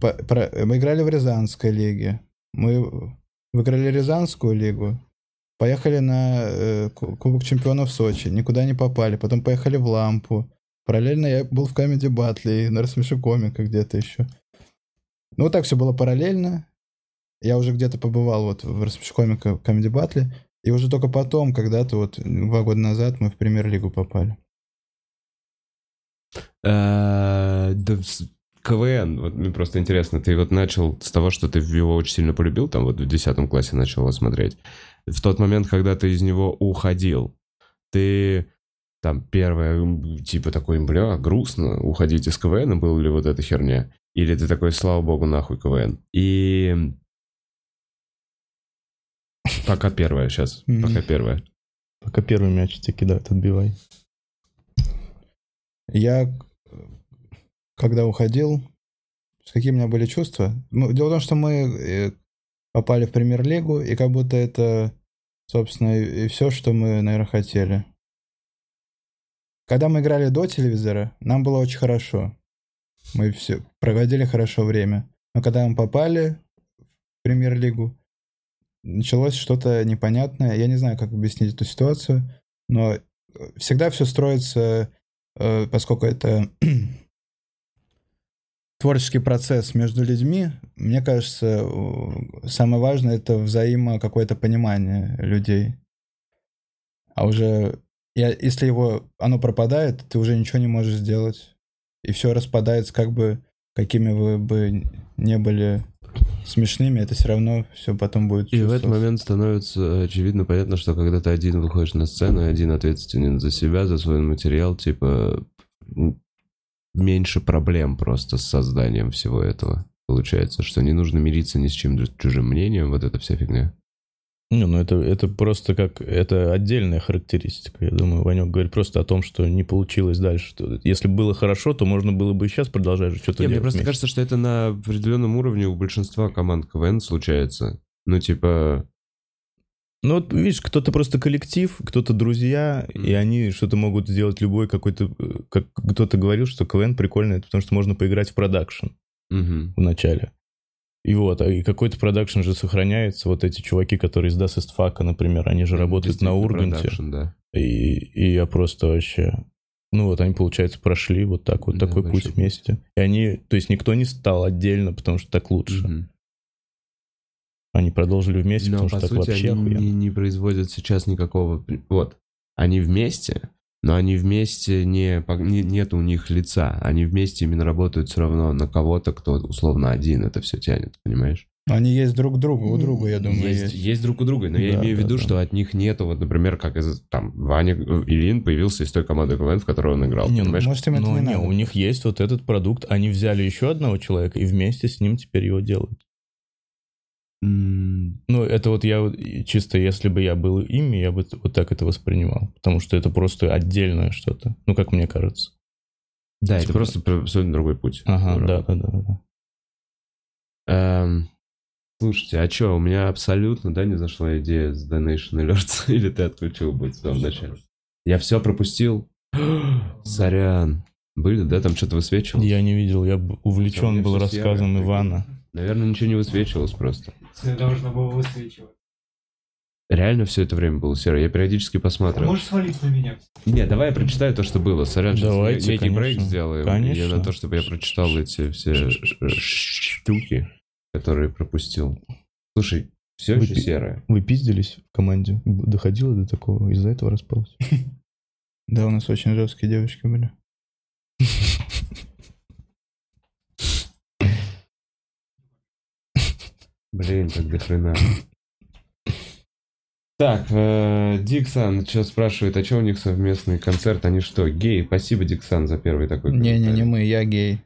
По- про- Мы играли в Рязанской лиге. Мы выиграли Рязанскую лигу. Поехали на э, Ку- Кубок чемпионов Сочи. Никуда не попали. Потом поехали в Лампу. Параллельно я был в Камеди Батле и на рассмеши комика где-то еще. Ну, вот так все было параллельно. Я уже где-то побывал вот в рассмеши комика Камеди Батле. И уже только потом, когда-то вот два года назад мы в премьер-лигу попали. Э, КВН, вот мне просто интересно, ты вот начал с того, что ты его очень сильно полюбил, там вот в 10 классе начал его смотреть. В тот момент, когда ты из него уходил, ты там первое, типа такой, бля, грустно уходить из КВН, был ли вот эта херня? Или ты такой, слава богу, нахуй КВН? И пока первое сейчас, пока первое. Пока первый мяч тебе кидают, отбивай. Я, когда уходил, с какие у меня были чувства? Ну, дело в том, что мы э, попали в премьер-лигу, и как будто это, собственно, и все, что мы, наверное, хотели. когда мы играли до телевизора, нам было очень хорошо. Мы все проводили хорошо время. Но когда мы попали в премьер-лигу, началось что-то непонятное. Я не знаю, как объяснить эту ситуацию, но э, всегда все строится, э, поскольку это творческий процесс между людьми, мне кажется, э, самое важное это взаимо какое-то понимание людей. А уже я, если его оно пропадает, ты уже ничего не можешь сделать. И все распадается, как бы какими вы бы не были смешными, это все равно все потом будет И в этот момент становится очевидно понятно, что когда ты один выходишь на сцену, один ответственен за себя, за свой материал, типа меньше проблем просто с созданием всего этого. Получается, что не нужно мириться ни с чем чужим мнением, вот эта вся фигня. Не, ну это, это просто как... Это отдельная характеристика. Я думаю, Ванек говорит просто о том, что не получилось дальше. Если было хорошо, то можно было бы и сейчас продолжать что-то делать. мне просто вместе. кажется, что это на определенном уровне у большинства команд КВН случается. Ну, типа... Ну вот, видишь, кто-то просто коллектив, кто-то друзья, и они что-то могут сделать любой какой-то... э, Как кто-то говорил, что КВН прикольно, это потому что можно поиграть в продакшн мгм. в начале. И вот, а и какой-то продакшн же сохраняется. Вот эти чуваки, которые из Das Fuck, например, они же работают на Урганте. да. И, и я просто вообще... Ну вот они, получается, прошли вот так вот Да, такой путь вместе. И они... То есть никто не стал отдельно, потому что так лучше. Мгм. Они продолжили вместе, Но, потому по что так сути, вообще они охуенно. не, не производят сейчас никакого... Вот, они вместе, но они вместе не, не... Нет у них лица. Они вместе именно работают все равно на кого-то, кто условно один это все тянет, понимаешь? Они есть друг другу, у друга, я думаю, есть, есть. есть друг у друга, но я Да, имею в да, виду, да. что от них нету, вот, например, как из там Ваня Ильин появился из той команды КВН, в которой он играл, Не, ну, понимаешь? Может, им это Но не не, надо. у них есть вот этот продукт. Они взяли еще одного человека и вместе с ним теперь его делают. Ну, это вот я чисто, если бы я был ими, я бы вот так это воспринимал. Потому что это просто отдельное что-то. Ну, как мне кажется. Да, это Типа- просто про- абсолютно другой путь. Ага, да, да, да, да. Эм, слушайте, а что, у меня абсолютно, да, не зашла идея с Donation Alerts, или ты отключил быть в самом начале? Я все пропустил? Сорян. Были, да, там что-то высвечивалось? Я не видел, я увлечен был рассказом Ивана. Наверное, ничего не высвечивалось просто. Всё должно было высвечивать. Реально все это время было серо. Я периодически посматривал. Можешь свалить на меня. Не, давай я прочитаю то, что было. Сорян, сейчас Давайте, некий брейк конечно. сделаем. Конечно. Я на то, чтобы я прочитал эти все штуки, которые пропустил. Слушай, все Вы еще пи- серое. Вы пиздились в команде? Доходило до такого? Из-за этого распалось? Да, у нас очень жесткие девочки были. Блин, как до хрена. Так, э, Диксан что спрашивает, а что у них совместный концерт? Они что, геи? Спасибо, Диксан, за первый такой Не-не-не, комментарий. мы, я гей.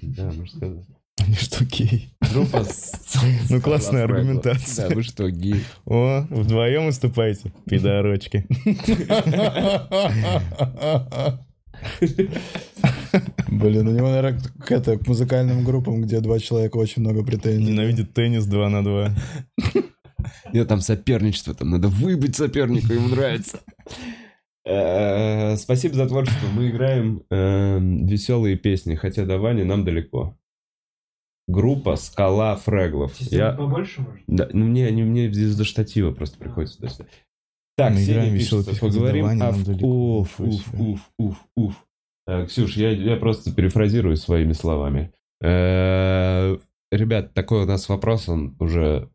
Да, мы что Они что, гей? Группа с- Ну, классная аргументация. Да, вы что, геи? О, вдвоем выступаете, пидорочки. Блин, у него, наверное, к, это, к музыкальным группам, где два человека очень много претензий. Ненавидит теннис 2 на 2. Нет, там соперничество, там надо выбить соперника, ему нравится. Э, Спасибо за творчество. Мы играем веселые песни, хотя до Вани нам далеко. Группа Скала Фреглов. Система Я... побольше может? Да, ну мне, они, мне из-за штатива просто приходится Так, Мы Сеня играем пишет, «Веселые песни», поговорим до Вани о... нам далеко. Уф, уф, уф, уф, уф. Э, Ксюш, я, я просто перефразирую своими словами. Э, Ребят, такой у нас вопрос, он уже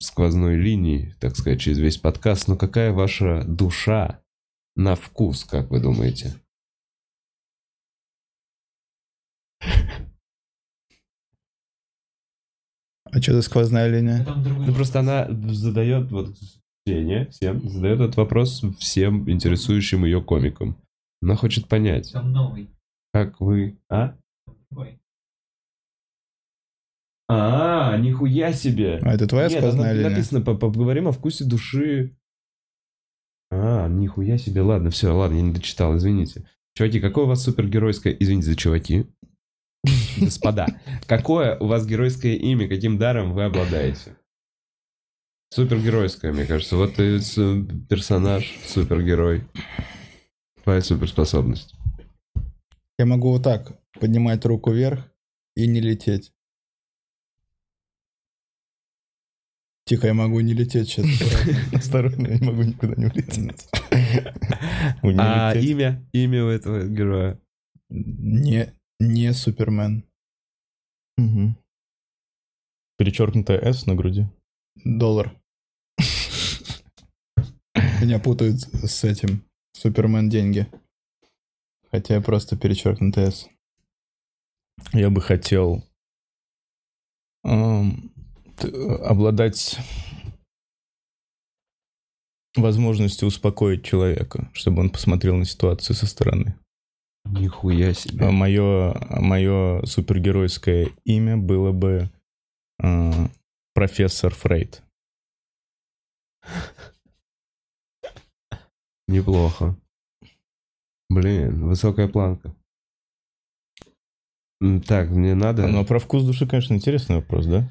сквозной линией, так сказать, через весь подкаст. Но какая ваша душа на вкус, как вы думаете? А что за сквозная линия? Ну просто она задает вот Сеня всем задает этот вопрос всем интересующим ее комикам. Она хочет понять, Там новый. как вы... А? А, нихуя себе! А это твоя Нет, сквозная она- линия? написано, по- поговорим о вкусе души. А, нихуя себе, ладно, все, ладно, я не дочитал, извините. Чуваки, какое у вас супергеройское... Извините за чуваки. Господа, какое у вас геройское имя, каким даром вы обладаете? Супергеройское, мне кажется. Вот и персонаж, супергерой. Твоя суперспособность. Я могу вот так поднимать руку вверх и не лететь. Тихо, я могу не лететь сейчас. Осторожно, я не могу никуда не улететь. А имя? Имя у этого героя? Не, не Супермен. Перечеркнутая S на груди. Доллар. Меня путают с этим. Супермен деньги. Хотя я просто перечеркнутый S. Я бы хотел т- обладать возможностью успокоить человека, чтобы он посмотрел на ситуацию со стороны. Нихуя себе. А мое, мое супергеройское имя было бы а, профессор Фрейд. Неплохо. Блин, высокая планка. Так, мне надо... Но про вкус души, конечно, интересный вопрос, да?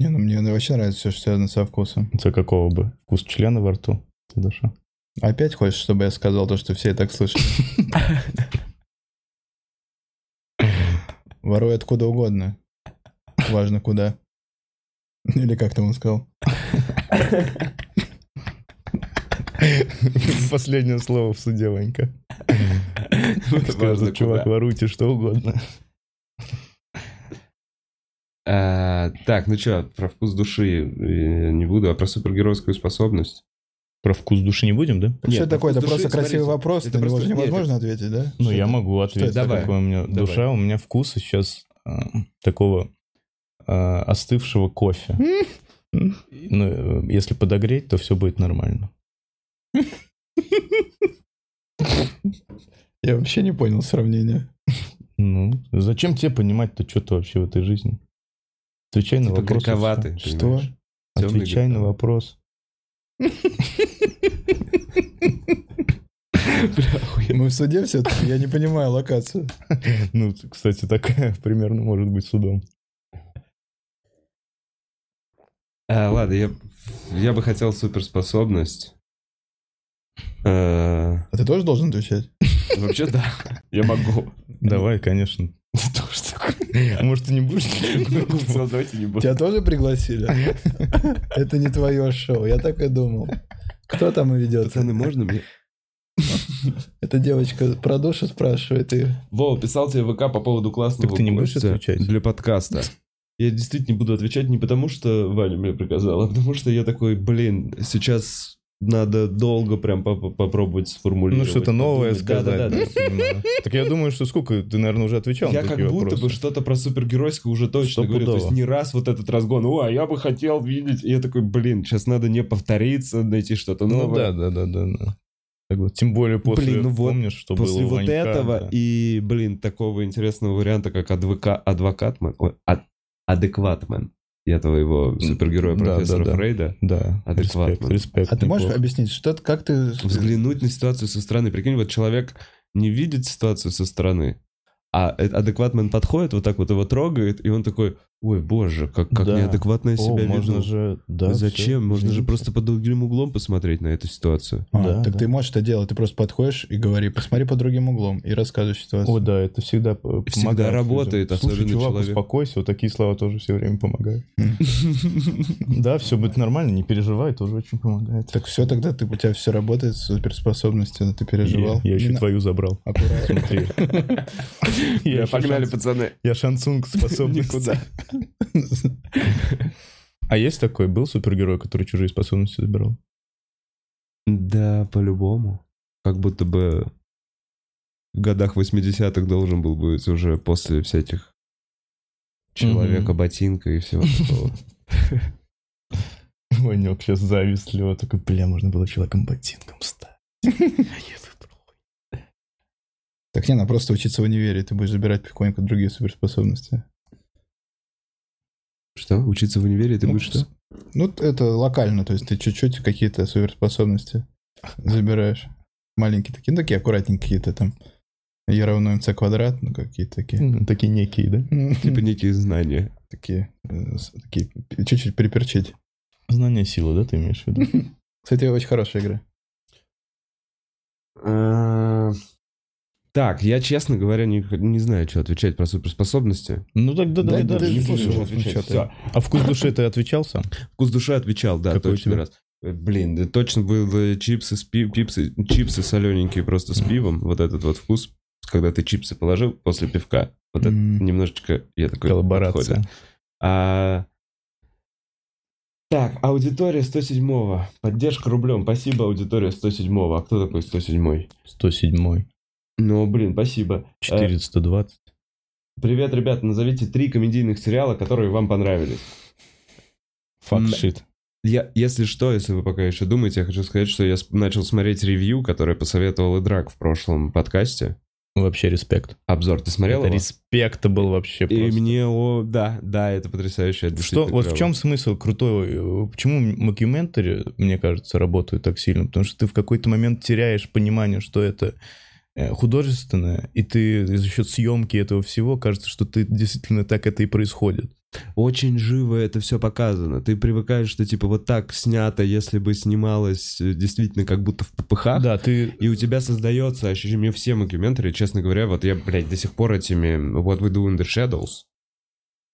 Не, ну мне вообще нравится все, что связано со вкусом. Это какого бы? Вкус члена во рту? Ты душа? Опять хочешь, чтобы я сказал то, что все и так слышали? Воруй откуда угодно. Важно куда. Или как там он сказал? Последнее слово в суде, Ванька. Скажет, чувак, воруйте что угодно. А, Так, ну что, про вкус души э, не буду, а про супергеройскую способность. Про вкус души не будем, да? Что Нет, это такое? про Это вкус просто души, красивый смотрите, вопрос, это на него просто- же нет, невозможно ответить, да? Ну, Что я это? могу ответить, это такое? у меня Давай. душа. У меня вкус сейчас а, такого а, остывшего кофе. Ну, э, если подогреть, то все будет нормально. Я вообще не понял сравнения. Ну, зачем тебе понимать-то что-то вообще в этой жизни? Отвечай на Типа вопрос. горьковатый. Что? понимаешь? Отвечай на вопрос. Мы в суде все-таки, я не понимаю локацию. Ну, кстати, такая примерно может быть судом. А, ладно, я, я бы хотел суперспособность. Э, А ты тоже должен отвечать? Вообще, да, я могу. Давай, конечно. А Может, ты не будешь? Давайте не буду. Тебя тоже пригласили? Это не твое шоу, я так и думал. Кто там и ведет? Пацаны, можно мне? Эта девочка про душу спрашивает и... Вова, писал тебе в ВК по поводу классного Так ты не будешь отвечать? Для подкаста. Я действительно не буду отвечать не потому, что Ваня мне приказал, а потому что я такой, блин, сейчас надо долго прям по- по- попробовать Ну, сформулировать. что-то новое подумать. сказать. Да. Так я думаю, что сколько ты, наверное, уже отвечал Я на как такие будто вопросы. бы что-то про супергеройское уже точно говорю. То есть не раз вот этот разгон, о, а я бы хотел видеть. И я такой, блин, сейчас надо не повториться, найти что-то Ну новое. да, да, да, да. да. Тем более после, Блин, ну вот помнишь, что После было вот Ванька, этого да. и, блин, такого интересного варианта, как адвока... адвокатмен, ой, ад- адекватмен, я твоего супергероя Да, профессора да, да. Фрейда, Да, Адекватно. респект, респект. А ты можешь неплохо. объяснить, что это, как ты... взглянуть на ситуацию со стороны. Прикинь, вот человек не видит ситуацию со стороны, а э- адекватмен подходит, вот так вот его трогает, и он такой, ой, боже, как, как Да. неадекватно я О, себя можно веду. же... Да, Зачем? всё, Можно же извините. просто под другим углом посмотреть на эту ситуацию. А, Да, так да. ты можешь это делать, ты просто подходишь и говори, посмотри под другим углом и рассказывай ситуацию. О, да, это всегда п- Всегда помогает работает, людям. Слушай, чувак, человек. успокойся, вот такие слова тоже все время помогают. Да, все будет нормально, не переживай, тоже очень помогает. Так все, тогда ты, у тебя все работает, суперспособности, ты переживал. Я, еще твою забрал. Аккуратно. Смотри. Я еще Погнали, пацаны. Я шансунг способности. Никуда. А есть такой, был супергерой, который чужие способности забирал? Да, по-любому. Как будто бы в годах 80-х должен был быть уже после всяких человека-ботинка и всего такого. Ванек сейчас завистливо, такой, бля, можно было человеком-ботинком стать. А. Так не, надо просто учиться в универе, ты будешь забирать потихоньку другие суперспособности. Что? Учиться в универе ты Ну, будешь что? Ну, это локально, то есть ты чуть-чуть какие-то суперспособности забираешь. Маленькие такие, ну, такие аккуратненькие какие-то там. Е равно МЦ квадрат, ну, какие-то такие. М, Такие некие, да? Типа некие знания. Такие, э, такие, чуть-чуть приперчить. Знание силы, да, ты имеешь в виду? Кстати, очень хорошая игра. Так, я, честно говоря, не, не знаю, что отвечать про суперспособности. Ну тогда давай Да, дальше. да, не будем отвечать. Всё. А вкус души ты отвечал сам? Вкус души отвечал, да, Какой точно раз. Э, Блин, да точно были чипсы с пи- пипсы, чипсы солененькие просто с пивом. Вот этот вот вкус, когда ты чипсы положил после пивка. Вот это М. немножечко, я такой, Коллаборация. подходит. А, Так, аудитория 107-го. Поддержка рублем. Спасибо, аудитория 107-го. А кто такой 107-й? 107 Ну, блин, спасибо. Э, 420. Привет, ребят. Назовите три комедийных сериала, которые вам понравились. Факт м, шит. Я, если что, если вы пока еще думаете, я хочу сказать, что я начал смотреть ревью, которое посоветовал Идрак в прошлом подкасте. Вообще респект. Обзор, ты смотрел Это его? респект был вообще И просто. мне, о, да, да, это потрясающе. это Что, вот в клево. чем смысл крутой? э, Почему мокюментари, мне кажется, работают так сильно? Потому что ты в какой-то момент теряешь понимание, что это э, художественное, и ты за счет съемки этого всего кажется, что ты действительно так это и происходит. Очень живо это все показано. Ты привыкаешь, что типа вот так снято, если бы снималось э, действительно как будто в ППХ. Да, ты... И у тебя создается ощущение, мне все мокюментари, честно говоря, вот я, блядь, до сих пор этими What We Do in the Shadows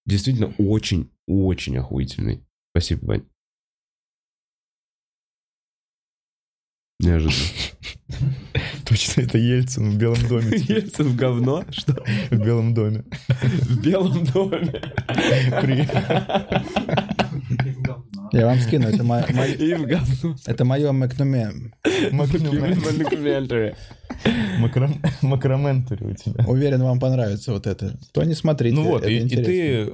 действительно очень-очень охуительный. Спасибо, Вань. Неожиданно. Точно, это Ельцин в Белом доме. Ельцин в говно? Что? В Белом доме. В Белом доме. При- Я вам скину, это мо- мо- И в говно. это мое макнуме. Макрам- Макроментари у тебя. Уверен, вам понравится вот это. То не смотрите. Ну вот, и, ты,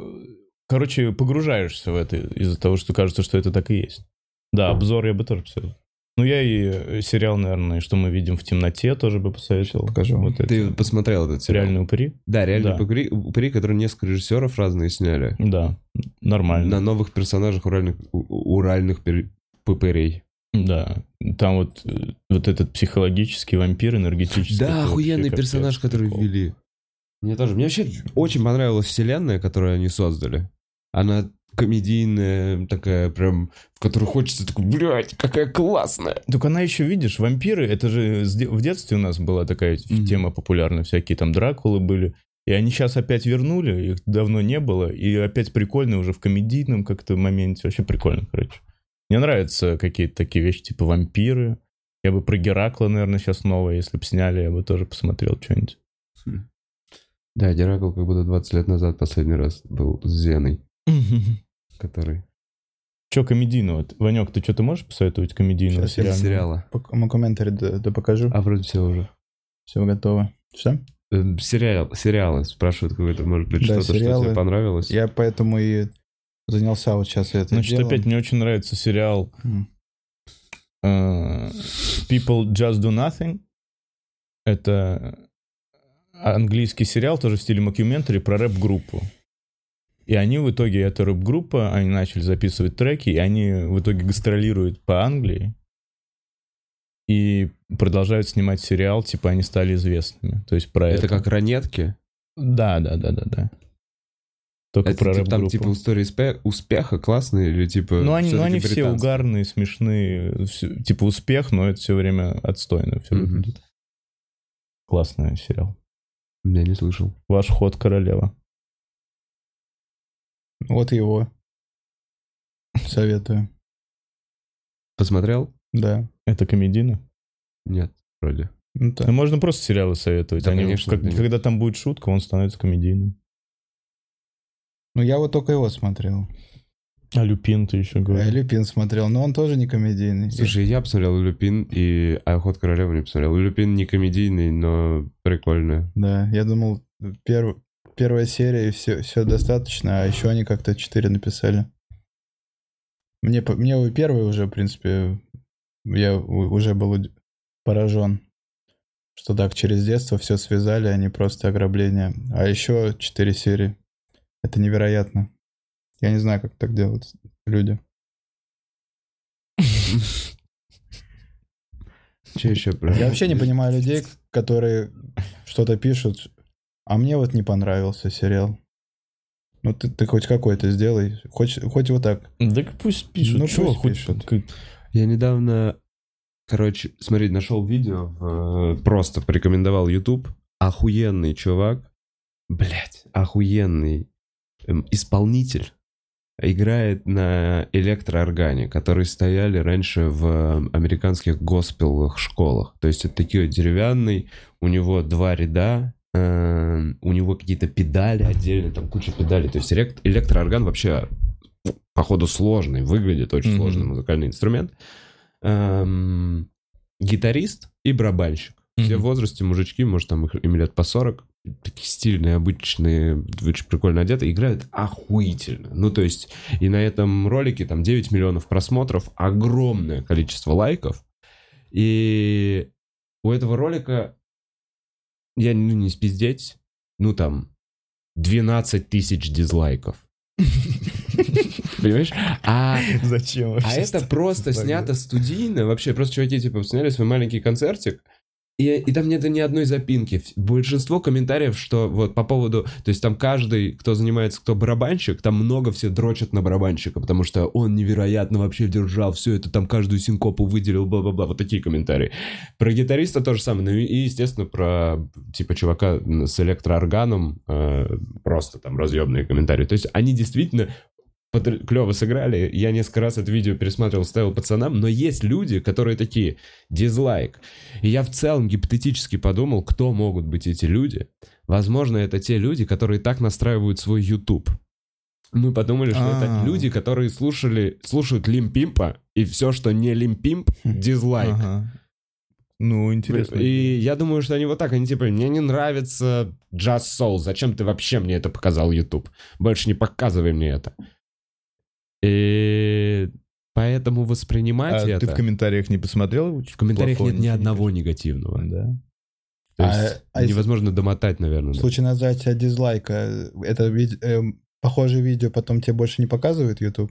короче, погружаешься в это из-за того, что кажется, что это так и есть. Да, обзор я бы тоже посоветовал. Ну, я и сериал, наверное, что мы видим в темноте, тоже бы посоветовал. Покажу. Вот. Ты посмотрел этот сериал? Реальные упыри? Да, реально Да. упыри, упыри, которые несколько режиссеров разные сняли. Да, нормально. На новых персонажах уральных, уральных пупырей. Да, там вот, э, вот этот психологический вампир, энергетический. Да, охуенный персонаж, который прикол. ввели. Мне тоже. Мне вообще очень понравилась вселенная, которую они создали. Она комедийная, такая прям, в которую хочется такой, блядь, какая классная. Только она еще, видишь, вампиры, это же в детстве у нас была такая Мгм. тема популярная, всякие там Дракулы были. И они сейчас опять вернули, их давно не было, и опять прикольно уже в комедийном как-то моменте. Вообще прикольно, короче. Мне нравятся какие-то такие вещи, типа вампиры. Я бы про Геракла, наверное, сейчас новое, если бы сняли, я бы тоже посмотрел что-нибудь. Да, Геракл как будто 20 лет назад последний раз был с Зеной, который... Че комедийного? Ванек, ты что-то можешь посоветовать комедийного Из сериала? сериала. Мокументари да, да покажу. А вроде все уже. Все готово. Что? Э, Сериал, сериалы спрашивают, какой-то, может быть, Да, что-то, что сериалы. тебе понравилось. Я поэтому и занялся вот сейчас этим Значит, делом. опять мне очень нравится сериал э, People Just Do Nothing. Это английский сериал, тоже в стиле мокьюментари, про рэп-группу. И они в итоге, это рэп-группа, они начали записывать треки, и они в итоге гастролируют по Англии и продолжают снимать сериал, типа они стали известными. То есть про это. Это как ранетки. Да, да, да, да, да. Только Это про типа, там типа история успе- успеха классные или типа... Ну, они, ну, они все угарные, смешные. всё- типа успех, но это все время отстойно все выглядит. Классный сериал. Я не слышал. Ваш ход королева. Вот его. Советую. Посмотрел? Да. Это комедийно? Нет, вроде. Ну, Ну, так. можно просто сериалы советовать. Да, Они, конечно, как- да. когда там будет шутка, он становится комедийным. Ну, я вот только его смотрел. А Люпин ты еще Я говоришь. Люпин смотрел, но он тоже не комедийный. Слушай, я посмотрел Люпин и Охот королевы не посмотрел. Люпин не комедийный, но прикольный. Да, я думал, перв- первая серия и все, все достаточно, а еще они как-то четыре написали. Мне, мне первый уже, в принципе, я уже был поражен, что так через детство все связали, а не просто ограбление. А еще четыре серии. Это невероятно. Я не знаю, как так делают люди. Че еще про... Я вообще не понимаю людей, которые что-то пишут, а мне вот не понравился сериал. Ну ты, ты хоть какой-то сделай, хоть, хоть вот так. Так пусть пишут. Ну, Чего пусть хоть пишут. как- Я недавно, короче, смотри, нашел видео, в, э, просто порекомендовал YouTube. охуенный чувак, блядь, охуенный эм, исполнитель играет на электрооргане, которые стояли раньше в американских госпеловых школах. То есть это такой деревянный, у него два ряда, у него какие-то педали отдельно, там куча педалей. То есть элект- электроорган вообще, походу, сложный, выглядит очень Мгм. сложный музыкальный инструмент. Эм, гитарист и барабанщик. Все Мгм. в возрасте мужички, может, там их, им лет по 40, такие стильные, обычные, очень прикольно одеты, играют охуительно. Ну, то есть, и на этом ролике там 9 миллионов просмотров, огромное количество лайков. И у этого ролика, я ну, не спиздеть, ну, там, 12 тысяч дизлайков. Понимаешь? А Зачем вообще? а это просто снято студийно. Вообще, просто чуваки, типа, сняли свой маленький концертик. И, и там нет ни одной запинки. Большинство комментариев, что вот по поводу... То есть там каждый, кто занимается, кто барабанщик, там много все дрочат на барабанщика, потому что он невероятно вообще держал все это, там каждую синкопу выделил, бла-бла-бла. Вот такие комментарии. Про гитариста то же самое. Ну и, естественно, про, типа, чувака с электроорганом э, просто там разъемные комментарии. То есть они действительно клево сыграли. Я несколько раз это видео пересматривал, ставил пацанам, но есть люди, которые такие, дизлайк. И я в целом гипотетически подумал, кто могут быть эти люди. Возможно, это те люди, которые так настраивают свой YouTube. Мы подумали, что это А. люди, которые слушали, слушают Lil Pump'а, и все, что не Lil Pump, дизлайк. Ага. Ну, интересно. И я думаю, что они вот так, они типа, мне не нравится Just Soul, зачем ты вообще мне это показал, YouTube? Больше не показывай мне это. И поэтому воспринимать А это... ты в комментариях не посмотрел? В комментариях нет ни одного негативного. Да. То А- есть а если- невозможно домотать, наверное. В да. случае нажатия дизлайка, это эм, похожее видео потом тебе больше не показывает YouTube?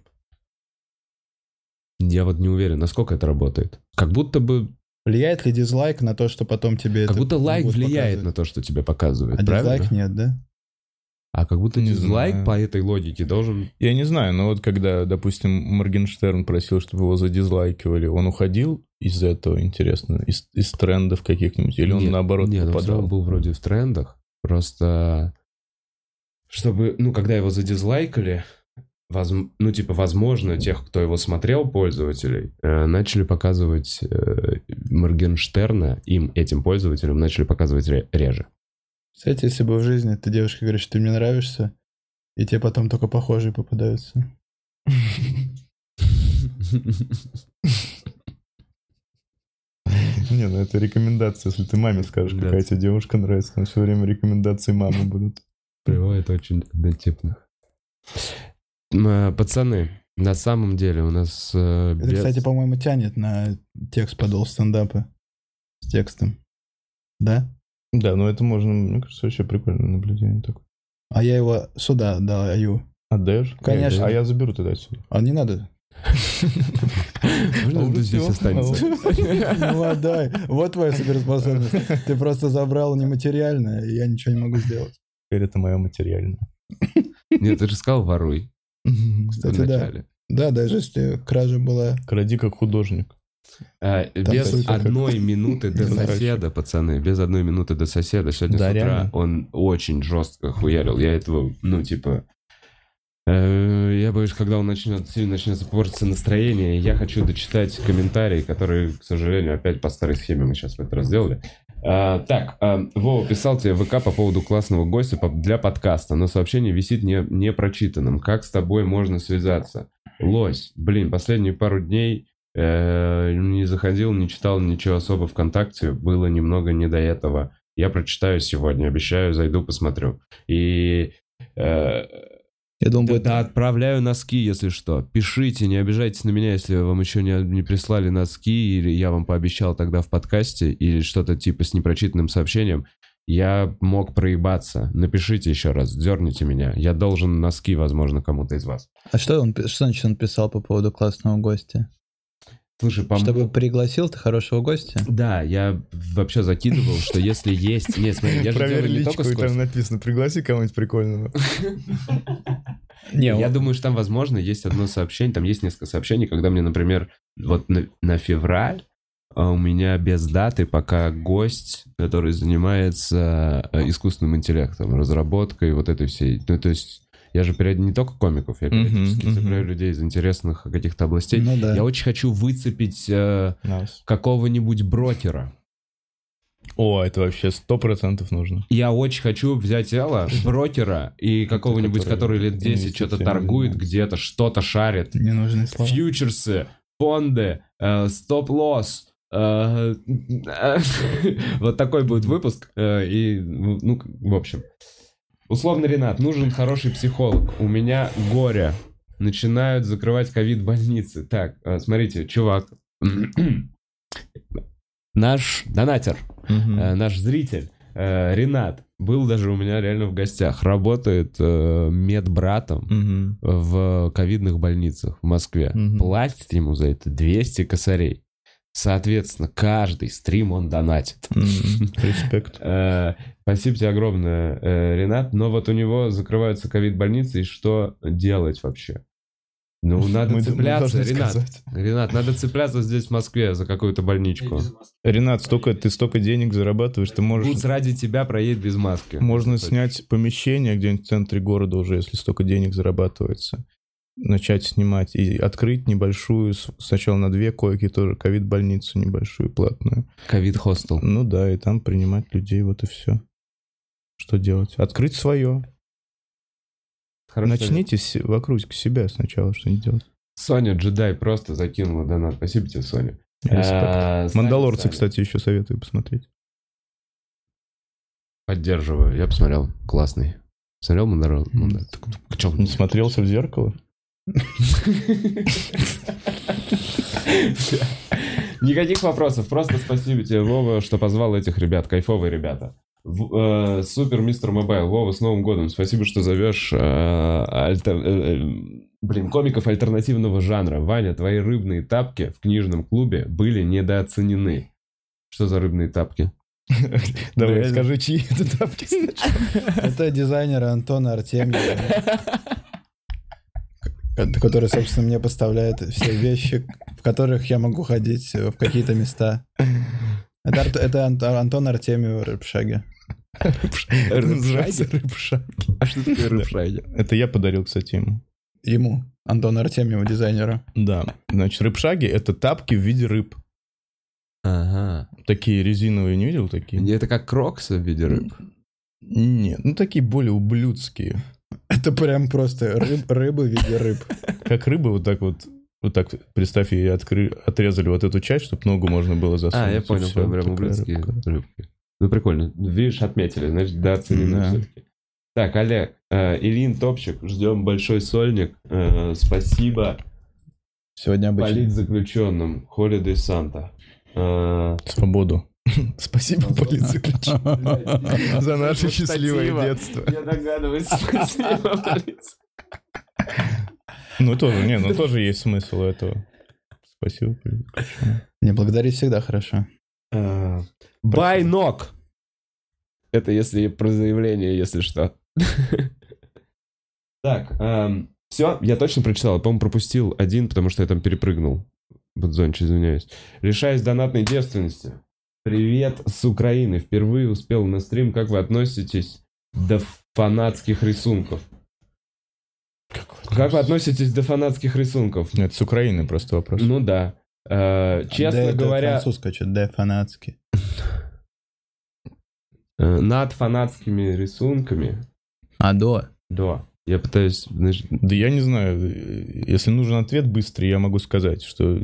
Я вот не уверен, насколько это работает. Как будто бы, Влияет ли дизлайк на то, что потом тебе как это будто лайк влияет показывать? на то, что тебе показывает, А правильно? дизлайк нет, да? А как будто Не дизлайк знаю. по этой логике должен... Я не знаю, но вот когда, допустим, Моргенштерн просил, чтобы его задизлайкивали, он уходил из этого, интересно, из, из трендов каких-нибудь? Или он Нет, наоборот Нет, он попадал? равно был вроде в трендах. Просто чтобы, ну, когда его задизлайкали, возм- ну, типа, возможно, тех, кто его смотрел, пользователей, э, начали показывать э, Моргенштерна, им, этим пользователям, начали показывать ре- реже. Кстати, если бы в жизни ты девушка говоришь, что ты мне нравишься, и тебе потом только похожие попадаются. Не, ну это рекомендация, если ты маме скажешь, какая тебе девушка нравится, там все время рекомендации мамы будут. Приводит очень однотипно. М, э, Пацаны, на самом деле у нас... э, Это, без- кстати, по-моему, тянет на текст подол стендапа с текстом. Да? Да, ну это можно, мне кажется, вообще прикольное наблюдение такое. А я его сюда даю. Отдаешь? Конечно. А я заберу тогда отсюда. А не надо? Можно здесь останется? Ну отдай. Вот твоя суперспособность. Ты просто забрал нематериальное, и я ничего не могу сделать. Теперь это мое материальное. Нет, ты же сказал воруй Кстати, да. Да, даже если кража была... Кради как художник. А, без одной минуты до соседа, пацаны, без одной минуты до соседа. Сегодня Да, с утра реально? он очень жестко хуярил. Я этого, ну, типа... э, Я боюсь, когда он начнет, сильно начнется портиться настроение, я хочу дочитать комментарии, которые, к сожалению, опять по старой схеме мы сейчас в этот раз сделали. А, так, а, Вова писал тебе в ВК по поводу классного гостя для подкаста, но сообщение висит не, не прочитанным. Как с тобой можно связаться? Лось, блин, последние пару дней э, не заходил, не читал ничего особо ВКонтакте, было немного не до этого. Я прочитаю сегодня, обещаю, зайду, посмотрю. И э, Я думал, да, будет... да, отправляю носки, если что. Пишите, не обижайтесь на меня, если вам еще не, не прислали носки, или я вам пообещал тогда в подкасте, или что-то типа с непрочитанным сообщением. Я мог проебаться. Напишите еще раз, дерните меня. Я должен носки, возможно, кому-то из вас. А что он, что значит он писал по поводу классного гостя? Слушай, по Чтобы пригласил ты хорошего гостя? Да, я вообще закидывал, что если есть... Нет, смотри, я же делаю не личку, только и там написано, пригласи кого-нибудь прикольного. Не, Я думаю, что там, возможно, есть одно сообщение, там есть несколько сообщений, когда мне, например, вот на, на февраль а у меня без даты пока гость, который занимается э, искусственным интеллектом, разработкой вот этой всей. Ну, то есть я же период- не только комиков, я периодически мгм. собираю людей из интересных каких-то областей. Ну да. Я очень хочу выцепить э, Нас. какого-нибудь брокера. О, это вообще сто процентов нужно. Я очень хочу взять Элла, брокера и какого-нибудь, который лет 10 что-то торгует где-то, что-то шарит. Ненужные слова. Фьючерсы, фонды, э, стоп-лосс. э, Вот такой будет выпуск. э, И, ну, ну, в общем. Условно, Ренат, нужен хороший психолог. У меня горе. Начинают закрывать ковид-больницы. Так, э, смотрите, чувак. Наш донатер, э, наш зритель, э, Ренат, был даже у меня реально в гостях. Работает э, медбратом Мгм. в ковидных больницах в Москве. Мгм. Платит ему за это 200 косарей. Соответственно, каждый стрим он донатит. Респект. Э, Спасибо тебе огромное, э, Ренат. Но вот у него закрываются ковид-больницы, и что делать вообще? Ну, надо Мы- цепляться, Ренат. сказать. Ренат, надо цепляться здесь, в Москве, за какую-то больничку. Ренат, столько, ты столько денег зарабатываешь, ты можешь... Пусть ради тебя проедет без маски. Можно снять помещение где-нибудь в центре города уже, если столько денег зарабатывается. Начать снимать и открыть небольшую, сначала на две койки тоже, ковид-больницу небольшую, платную. Ковид-хостел. Ну да, и там принимать людей, вот и все. Что делать? Открыть свое. Хорошо. Начните с- вокруг себя сначала что-нибудь делать. Соня Джедай просто закинула донат. Спасибо тебе, Соня. Э, Мандалорцы, Саня. кстати, еще советую посмотреть. Поддерживаю. Я посмотрел. Классный. Смотрел Мандалор? Мандалор- Так, так, чё? Не смотрелся в зеркало? Никаких вопросов. Просто спасибо тебе, Вова, что позвал этих ребят. Кайфовые ребята. В- э, Super Mister Mobile. Вова, с Новым годом. Спасибо, что зовешь э, альтер- э, э, блин, комиков альтернативного жанра. Ваня, твои рыбные тапки в книжном клубе были недооценены. Что за рыбные тапки? Давай, скажи, чьи это тапки. Это дизайнер Антона Артемьева, который, собственно, мне поставляет все вещи, в которых я могу ходить э, в какие-то места. Это, Арт- это Ант- Антон Артемьев Рыбшаги. Это называется рыбшаг. А что такое рыбшаги? Это я подарил, кстати, ему. Ему, Антону Артемьеву, дизайнеру. Да. Значит, рыбшаги — это тапки в виде рыб. Ага. Такие резиновые, не видел такие? Это как кроксы в виде рыб. Нет, ну такие более ублюдские. Это прям просто рыб, рыбы в виде рыб. Как рыбы вот так вот, вот так, представь, ей откры- отрезали вот эту часть, чтобы ногу можно было засунуть. А, я понял, всё. прям ублюдские рыбка. рыбки. Ну, прикольно. Видишь, отметили, значит, да, оценили Да. все-таки. Так, Олег, э, Ильин Топчик, ждем большой сольник. Э, спасибо Сегодня обычно. политзаключенным. Holiday Санта. Э, Свободу. Спасибо, политзаключенным, за наше счастливое детство. Я догадываюсь, спасибо, полиция. Ну, тоже, не, ну тоже есть смысл этого. Спасибо. Не, благодарить всегда хорошо. Э, Байнок. Это если про заявление, если что. Так, все, я точно прочитал. Я, по-моему, пропустил один, потому что я там перепрыгнул. Будзонч, извиняюсь. Лишаясь донатной девственности. Привет с Украины. Впервые успел на стрим. Как вы относитесь до фанатских рисунков? Как вы относитесь до фанатских рисунков? Это с Украины просто вопрос. Ну да. Э, Честно Да, это говоря, Французское что-то, да, фанатский. э, над фанатскими рисунками, А, до. да, я пытаюсь, Да я не знаю, если нужен ответ быстрый, я могу сказать, что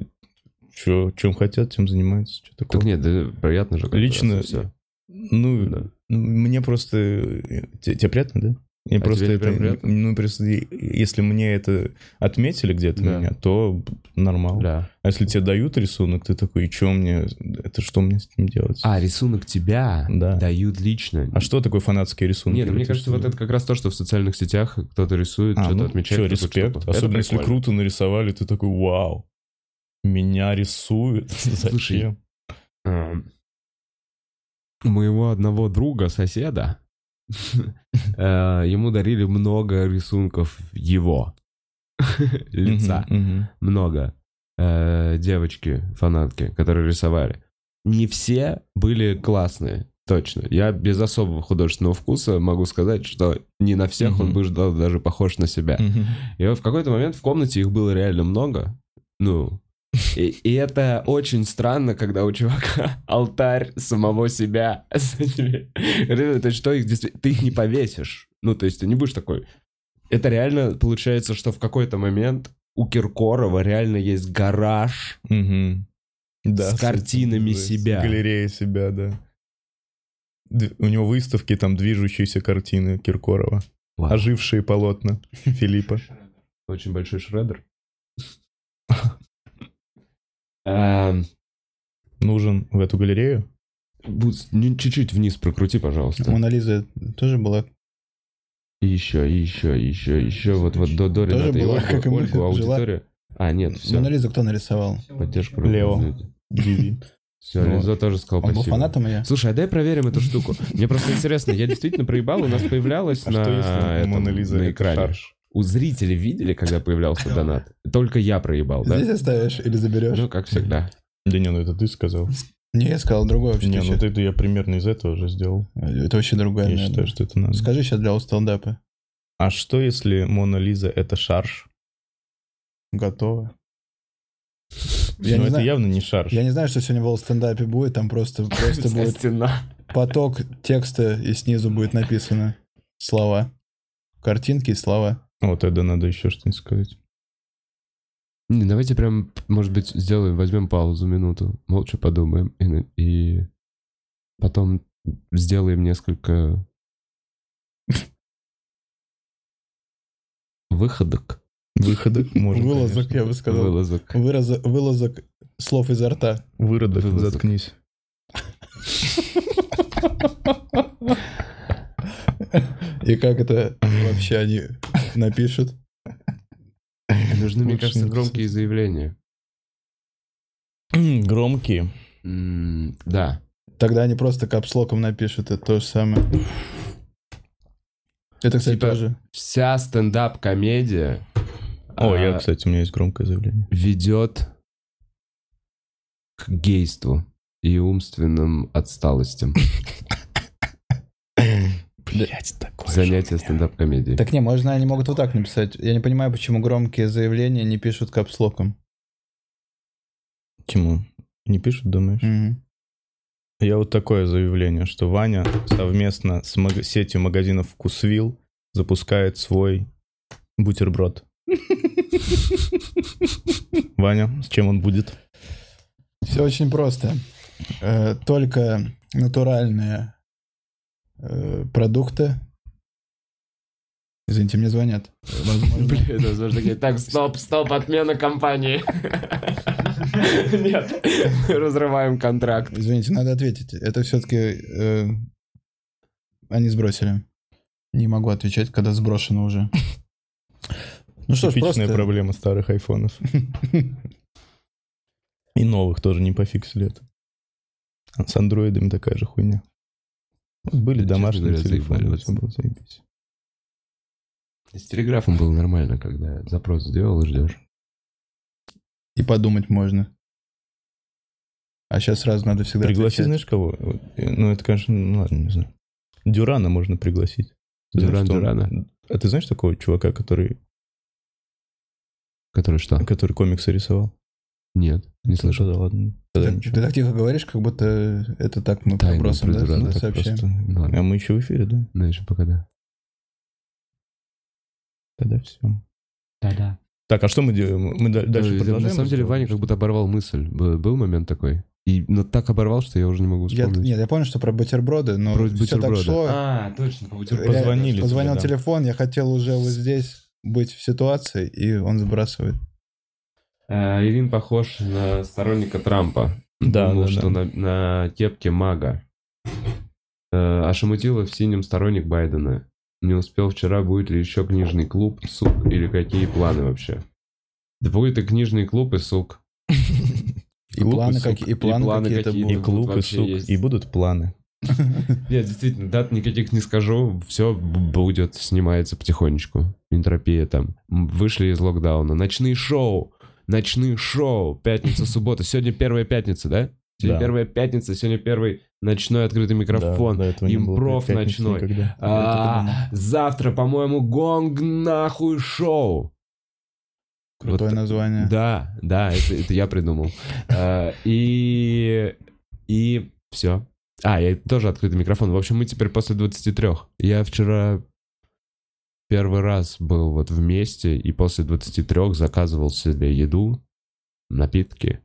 чё, чем хотят, тем занимаются. Чё такого. так нет, да, приятно же. Лично- всё. Ну, Да. ну, мне просто... э, те- Тебе приятно, да? Мне А просто тебе это... приятно? Ну, просто если мне это отметили где-то Да. меня, то нормально. Да. А если тебе дают рисунок, ты такой, и что мне... Это что мне с ним делать? А, рисунок тебя Да. дают лично. А что такое фанатские рисунки? Нет, ну, мне кажется, что- вот это как раз то, что в социальных сетях кто-то рисует, А, что-то ну, отмечает. какую-то респект. Это Особенно если круто нарисовали, ты такой, вау, меня рисуют. Слушай, Зачем? А, У моего одного друга, соседа, э, ему дарили много рисунков его лица. Много. э, девочки, фанатки, которые рисовали. Не все были классные, точно. Я без особого художественного вкуса могу сказать, что не на всех он был да- даже похож на себя. И вот в какой-то момент в комнате их было реально много. Ну, и, и это очень странно, когда у чувака алтарь самого себя. есть, что их ты их не повесишь. Ну, то есть, ты не будешь такой. Это реально получается, что в какой-то момент у Киркорова реально есть гараж. Мгм. Да, С картинами себя. Галерея себя, да. У него выставки, там движущиеся картины Киркорова. Вау. Ожившие полотна Филиппа. Очень большой шредер. Эм, Нужен в эту галерею? Чуть-чуть вниз прокрути, пожалуйста. Мона Лиза тоже была. И еще, и еще, и еще, еще. Вот, вот до, до Тоже Ренаты и была, Ольгу, как и мы, Ольгу жила. аудитория. А, нет, все. Мона Лизу кто нарисовал? Поддержку. Лео. Все, Ну, Лизо тоже сказал Он был спасибо. фанатом ее? Слушай, а дай проверим эту штуку. Мне просто интересно, я действительно проебал, у нас появлялось А на, на экране. У зрителей видели, когда появлялся донат? Только я проебал, да? Здесь оставишь или заберешь? Ну, как всегда. Да не, ну это ты сказал. Не, я сказал другое вообще. Не, ну вот это я примерно из этого уже сделал. Это вообще другое. Я наверное. считаю, что это надо. Скажи сейчас для стендапа. А что если Мона Лиза это шарш? Готово. Я ну не это знаю- явно не шарш. Я не знаю, что сегодня в стендапе будет, там просто, просто будет стена. поток текста, и снизу будет написано слова. Картинки и слова. Вот это надо еще что-нибудь сказать. Не, давайте прям, может быть, сделаем, возьмем паузу минуту, молча подумаем, и, и потом сделаем несколько выходок, Выходок можно, Вылазок, конечно. я бы сказал. вылазок. Выраза- вылазок слов изо рта. Выродок, Вылазок. заткнись. И как это вообще они напишут? Нужны, мне кажется, громкие заявления. Громкие. Да. Тогда они просто капслоком напишут, это то же самое. Это, кстати, Типа- тоже. Вся стендап-комедия О, а, я, кстати, у меня есть громкое заявление. ведет к гейству и умственным отсталостям. Блять, такое. Занятие стендап-комедией. Так не, можно они могут вот так написать. Я не понимаю, почему громкие заявления не пишут капслоком. Почему? Не пишут, думаешь? Мгм. Я вот такое заявление, что Ваня совместно с маг- сетью магазинов Вкусвилл запускает свой бутерброд. Ваня, с чем он будет? Все очень просто. Э, Только натуральные э, продукты. Извините, мне звонят. Возможно. Блин, возможно, так, стоп, стоп, отмена компании. Нет, разрываем контракт. Извините, надо ответить. Это все-таки они сбросили. Не могу отвечать, когда сброшено уже. Ну что ж, Типичная просто... проблема старых айфонов. И новых тоже не пофиксили это. А С андроидами такая же хуйня. Были Честно домашние говоря, телефоны, все было заебись. С телеграфом было нормально, когда запрос сделал и ждешь. И подумать можно. А сейчас сразу надо всегда Пригласи, отвечать. знаешь кого? Ну, это, конечно, ну ладно, не знаю. Дюрана можно пригласить. Ты знаешь, Дюран что он- Дюрана? А ты знаешь такого чувака, который, Который что? который комиксы рисовал? Нет, не слышал. Да, ладно. Тогда Ты, ты так тихо говоришь, как будто это так мы Тайна пробросим, да, про да, Так сообщаем. просто. Ладно. А мы еще в эфире, да? Ну, еще пока да. Тогда все. Да-да. Так, а что мы делаем? Мы да- дальше Ой, продолжаем? На самом деле? Ваня как будто оборвал мысль. Был момент такой. И но так оборвал, что я уже не могу Я, вспомнить. нет, я понял, что про бутерброды, но Про все так бутерброды. шло. А, точно, по бутерброду. Реально, позвонили Позвонил тебе, да. телефон, я хотел уже вот здесь быть в ситуации, и он сбрасывает. Э, Ирин похож на сторонника Трампа. Да, Думал, да, что да. На, на кепке мага. Э, А Шамутилов синим сторонник Байдена. Не успел вчера, будет ли еще книжный клуб, сук, или какие планы вообще? Да будет и книжный клуб, и сук. И планы, какие-то какие-то. И будут. клуб, и вообще сук, и будут планы. Нет, действительно, дат никаких не скажу. Все будет, снимается потихонечку. Энтропия там. Вышли из локдауна. Ночные шоу. Ночные шоу, пятница, суббота. Сегодня первая пятница, да? Сегодня Да. первая пятница, сегодня первый ночной открытый Да, микрофон. было импров ночной. никогда. А, завтра, по-моему, гонг нахуй шоу. Крутое Вот- название. Да, да, это, это я придумал. А, И, и все. А, я тоже открытый микрофон. В общем, мы теперь после 23. Я вчера первый раз был вот вместе и после 23 заказывал себе еду, напитки.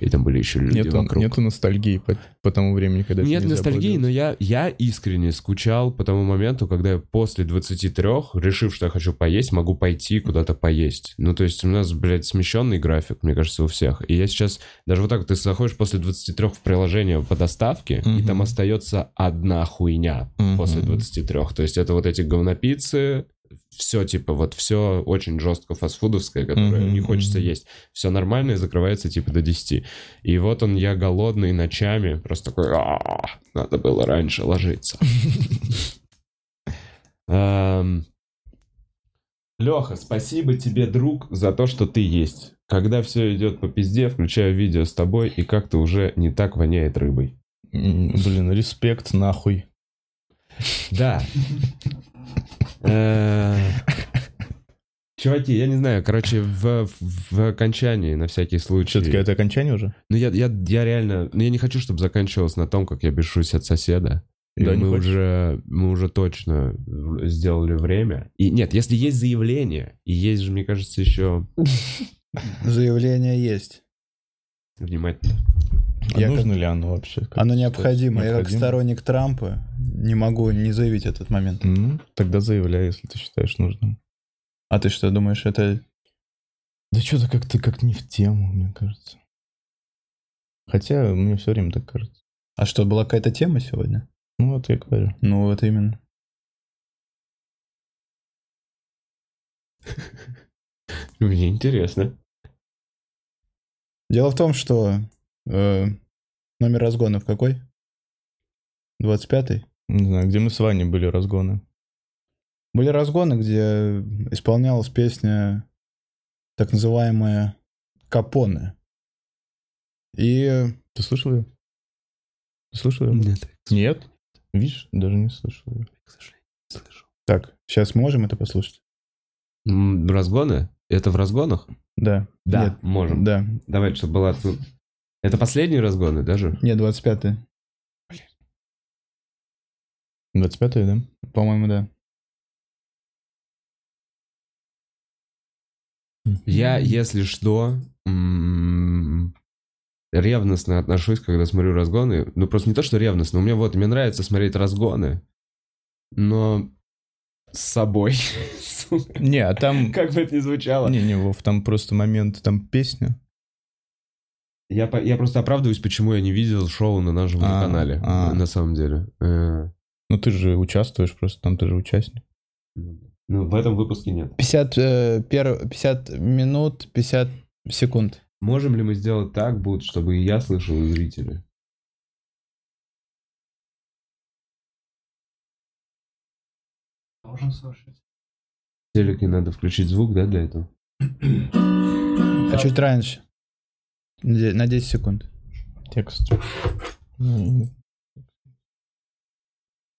И там были еще люди Нету, вокруг. нету ностальгии по, по тому времени, когда Нет ностальгии, но я, я искренне скучал по тому моменту, когда я после 23, решив, что я хочу поесть, могу пойти куда-то поесть. Ну, то есть у нас, блядь, смещенный график, мне кажется, у всех. И я сейчас, даже вот так, ты заходишь после 23 в приложение по доставке, и Мгм. там остается одна хуйня Мгм. после 23. То есть это вот эти говнопиццы, все типа вот все очень жестко фастфудовское, которое Мгм, не хочется есть. Все нормально и закрывается типа до 10. И вот он, я голодный ночами, просто такой, «А, надо было раньше ложиться. Леха, спасибо тебе, друг, за то, что ты есть. Когда все идет по пизде, включаю видео с тобой, и как-то уже не так воняет рыбой. Блин, респект нахуй. Да. Э, Чуваки, я не знаю, короче, в, в окончании, на всякий случай. Все-таки это окончание уже? Ну, я, я, я реально... Ну, я не хочу, чтобы заканчивалось на том, как я бешусь от соседа. И Да, мы уже, мы уже точно сделали время. И нет, если есть заявление, и есть же, мне кажется, еще... Заявление есть. Внимательно. А Я нужно ли оно вообще? Как Оно необходимо. Я как сторонник Трампа не могу не заявить этот момент. Ну, тогда заявляй, если ты считаешь нужным. А ты что думаешь, это... Да что-то как-то как не в тему, мне кажется. Хотя мне все время так кажется. А что, была какая-то тема сегодня? Ну вот я говорю. Ну, вот именно. Мне интересно. Дело в том, что э, номер разгонов какой? 25-й? Не знаю, где мы с Ваней были разгоны. Были разгоны, где исполнялась песня так называемая Капоне. И Ты слышал ее? Ты слышал ее? Нет, Нет? Видишь, даже не слышал ее. к сожалению, не слышу. так, сейчас можем это послушать? М, Разгоны? Это в разгонах? Да. Да, Нет, можем. Да. Давай, чтобы была... Это последние разгоны даже? Нет, 25-й. 25-й, да? По-моему, да. Я, если что, ревностно отношусь, когда смотрю разгоны. Ну, просто не то, что ревностно. У меня вот, мне нравится смотреть разгоны, но с собой. Не, а там... Как бы это ни звучало. Не-не, Вов, там просто момент, там песня. Я, по- я просто оправдываюсь, почему я не видел шоу на нашем А, канале, а. на самом деле. Ну ты же участвуешь просто, там ты же участник. Ну, в этом выпуске нет. 50, э, пер- 50 минут, 50 секунд. Можем ли мы сделать так, будет, чтобы и я слышал, и зрители? Должен слушать. Телеке надо включить звук, да, для этого? А чуть раньше. На де- на 10 секунд. Текст.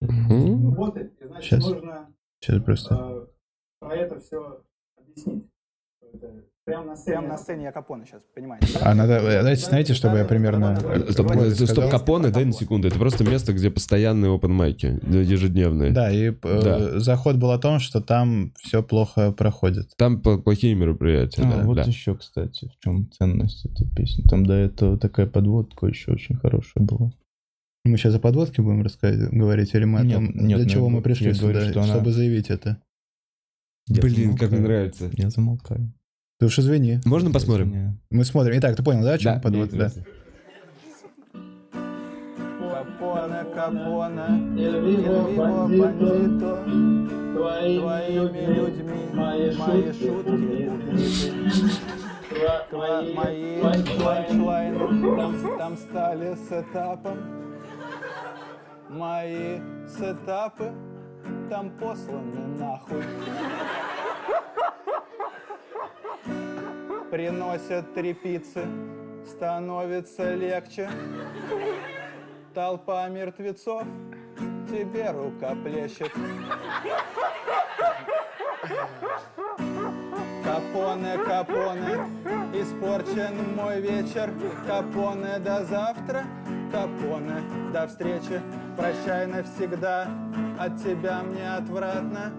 М? Вот, значит, Щас. нужно Сейчас просто. э, про это все объяснить. Прямо на сцене. Прямо на сцене я Капоне сейчас, понимаете? да? А надо, э, дайте знаете, чтобы я примерно... Стоп, стоп. Капоне, дай на секунду. Это просто место, где постоянные open майки, ежедневные. Да, и э, Да. заход был о том, что там все плохо проходит. Там плохие мероприятия. А, да, вот да. еще, кстати, в чем ценность этой песни. Там до этого такая подводка еще очень хорошая была. Мы сейчас о подводке будем рассказывать, говорить, или мы о Нет, том, нет, для ну, чего мы пришли говорю, сюда, что она- чтобы заявить это? Я Блин, как мне замолкаю. нравится. Я замолкаю. Ты уж извини. Можно посмотрим? Извиняю. Мы смотрим. Итак, ты понял, да, о чем Да, подводка? Да. Капоне, Капоне, Эльвиво, бандито, твоими людьми мои шутки. Тва- Мои панчлайны там, там стали сетапом. Мои сетапы там посланы нахуй. приносят три пиццы, становится легче. Толпа мертвецов, тебе рука плещет. Капоне, капоне, испорчен мой вечер. Капоне, до завтра. Капоне, до встречи. Прощай навсегда, от тебя мне отвратно.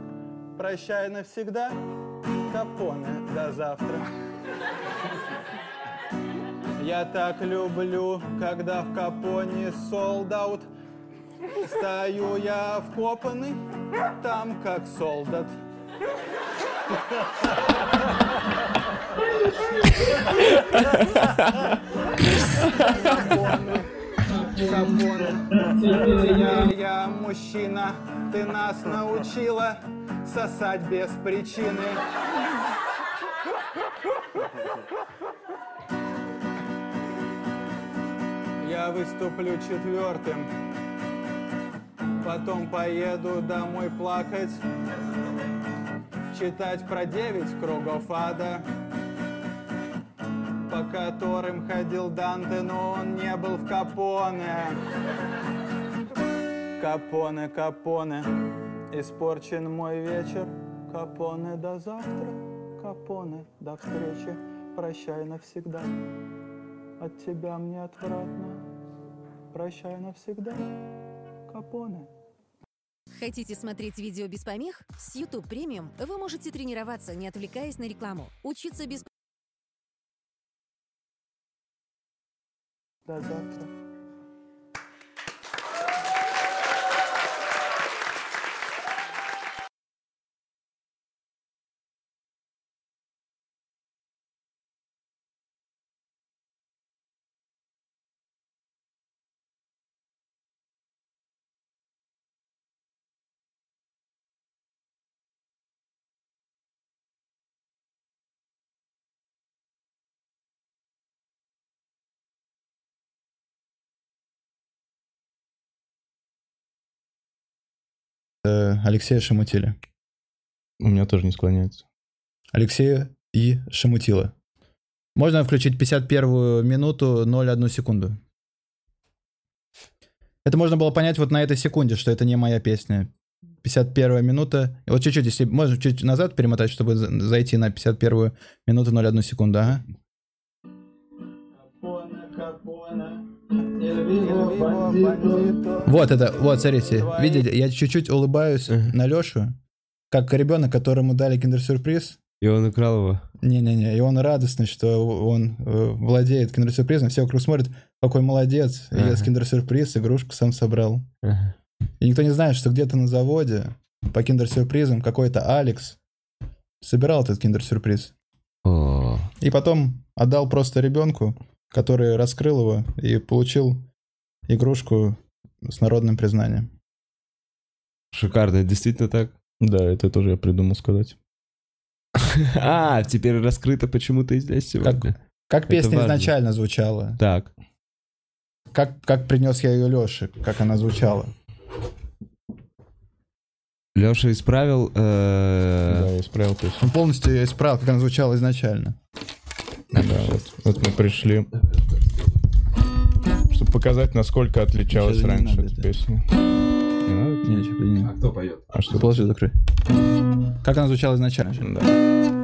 Прощай навсегда, Капоне, до завтра. Я так люблю, когда в Капоне солдат. Стою я вкопанный, там как солдат. Капоне, я, я мужчина, ты нас научила сосать без причины. Я выступлю четвертым, потом поеду домой плакать, читать про девять кругов ада, по которым ходил Данте, но он не был в Капоне. Капоне, Капоне, испорчен мой вечер. Капоне, до завтра. Капоне, до встречи. Прощай навсегда. От тебя мне отвратно. Прощай навсегда. Капоне. Хотите смотреть видео без помех? С YouTube Premium вы можете тренироваться, не отвлекаясь на рекламу, учиться без До завтра. Алексея Шамутиля. У меня тоже не склоняется. Алексея и Шамутила. Можно включить 51 минуту 0,1 секунду. Это можно было понять вот на этой секунде, что это не моя песня. 51 минута. Вот чуть-чуть, если можно чуть назад перемотать, чтобы за- зайти на 51 минуту 0,1 секунду. Ага. Вот это, вот, смотрите, видите, я чуть-чуть улыбаюсь на Лешу, как ребенок, которому дали киндер-сюрприз. И он украл его. Не-не-не, и он радостный, что он э, владеет киндер-сюрпризом, все вокруг смотрят, какой молодец, Ага. ест киндер-сюрприз, игрушку сам собрал. Ага. И никто не знает, что где-то на заводе по киндер-сюрпризам какой-то Алекс собирал этот киндер-сюрприз. О, И потом отдал просто ребенку, который раскрыл его и получил игрушку с народным признанием. шикарно, действительно так. Да, это тоже я придумал сказать. А, теперь раскрыто, почему ты здесь сегодня. Как песня изначально звучала? Так. Как, как принес я ее Леше? Как она звучала? Леша исправил... э, Да, я исправил песню. Он полностью ее исправил, как она звучала изначально. Да, вот, вот мы пришли, показать, насколько отличалась не раньше надо, эта да. песня. Не надо? Не, ничего, не. кто поет? А что? Положи, закрой. Как она звучала изначально? Да.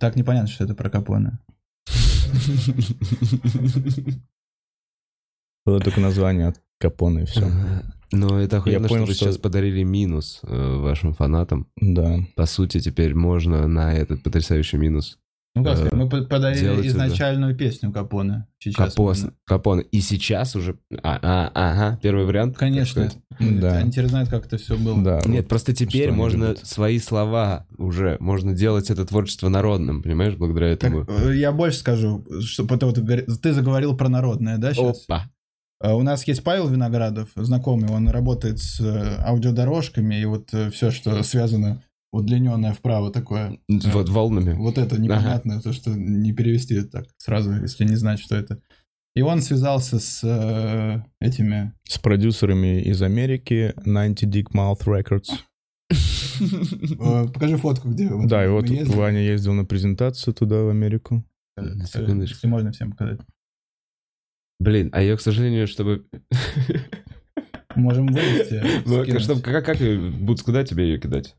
Так непонятно, что это про Капоне. Было только название от Капоне и все. Но это охуенно, понял, что вы что- сейчас подарили минус э, вашим фанатам. Да. По сути, теперь можно на этот потрясающий минус Ну как Э, сказать, мы под- подарили это. изначальную песню Капоне. Сейчас Капос, мы- Капон. И сейчас уже... А, а, ага, первый вариант. Конечно. так сказать. Да. Они теперь знают, как это все было. Да. Нет, вот. просто теперь можно любят. свои слова уже, можно делать это творчество народным, понимаешь, благодаря Так, этому. э, я больше скажу, что потому ты, говори- ты заговорил про народное, да, сейчас? Опа. А У нас есть Павел Виноградов, знакомый, он работает с э, аудиодорожками, и вот все, что связано, удлиненное вправо такое. Вот волнами. Вот это непонятно, то, что не перевести так сразу, если не знать, что это. И он связался с э, этими... С продюсерами из Америки 90 Dick Mouth Records. э, покажи фотку, где вот Да, и вот ездили. Ваня ездил на презентацию туда, в Америку. Секундочку. Если можно всем показать. Блин, а ее, к сожалению, чтобы... Можем вывести. Ну, как, как ее- Будс, куда тебе ее кидать?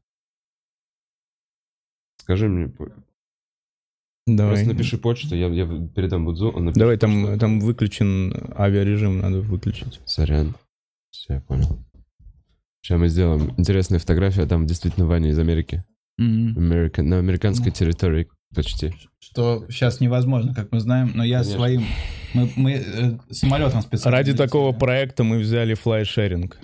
Скажи мне. Давай. Просто напиши почту, я, я передам Будзу, он напишет Давай, там, почту. там выключен авиарежим, надо выключить. Сорян. Все, я понял. Сейчас мы сделаем интересную фотографию, а там действительно Ваня из Америки. Америка- на американской территории почти. Что сейчас невозможно, как мы знаем, но я Конечно. своим... Мы, мы э, самолетом специально... Ради такого проекта мы взяли флайшеринг.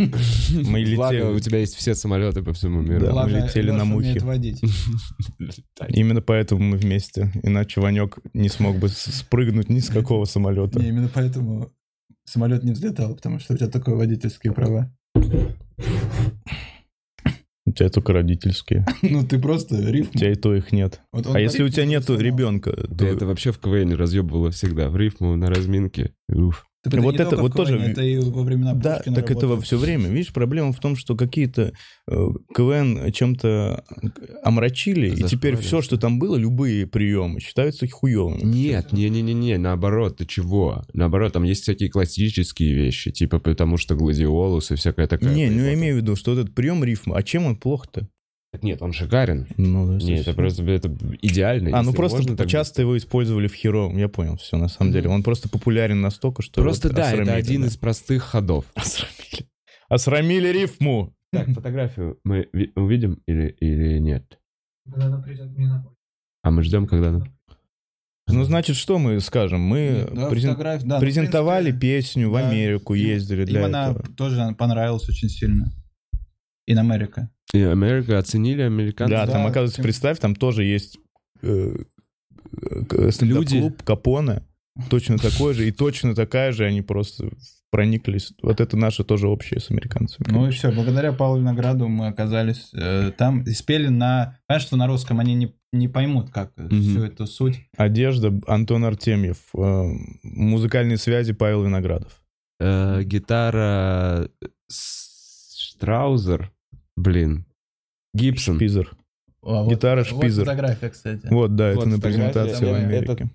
Мы Благо, у летели. тебя есть все самолеты по всему миру. Да, мы летели на мухе. Именно поэтому мы вместе. Иначе Ванек не смог бы спрыгнуть ни с какого самолета. Не, именно поэтому самолет не взлетал, потому что у тебя только водительские права. У тебя только родительские. Ну, ты просто У рифм. тебя и то их нет. Вот А если у тебя нету ребенка, Да это то вообще в КВН разъебывало всегда. В рифму, на разминке. Уф. Так это Вот не это только вот в тоже- Это и во времена Да, Пушкина так это во работало. все время. Видишь, проблема в том, что какие-то э, КВН чем-то омрачили, и теперь все, что там было, любые приемы, считаются хуевыми. Нет, не-не-не-не, наоборот, ты чего? Наоборот, там есть всякие классические вещи, типа потому что гладиолус и всякая такая. Не, ну я имею в виду, что этот прием рифма, а чем он плох-то? Нет, он шикарен. Ну, да, Нет, это совсем. просто это идеально. А, ну просто можно так часто его использовали в херовом, я понял, все, на самом деле. Он просто популярен настолько, что... Просто вот да, это один да. из простых ходов. Осрамили. Осрамили рифму! Так, фотографию мы ви- увидим или, или нет? Когда она придет мне на А мы ждем, когда она... Ну, значит, что мы скажем? Мы Да, презен- фотограф- да, ну, презентовали принципе, песню в да. Америку, Им- ездили Им для она этого. тоже понравилась очень сильно. In America. И Америка оценили американцы. Да, там, Да, оказывается, тем- представь, там тоже есть э, э, стендап-клуб Капоне, точно такой же, и точно такая же, они просто прониклись. Вот это наше тоже общее с американцами. Ну и все, благодаря Павлу Винограду мы оказались э, там и спели на... Понятно, что на русском они не, не поймут, как всю эту суть. Одежда Антон Артемьев, э, музыкальные связи Павел Виноградов. Э, гитара с- Штраузер, блин, Гибсон. Шпизер. А, вот- Гитара Вот Шпизер. фотография, кстати. Вот, да, Вот это на презентации в это- Америке.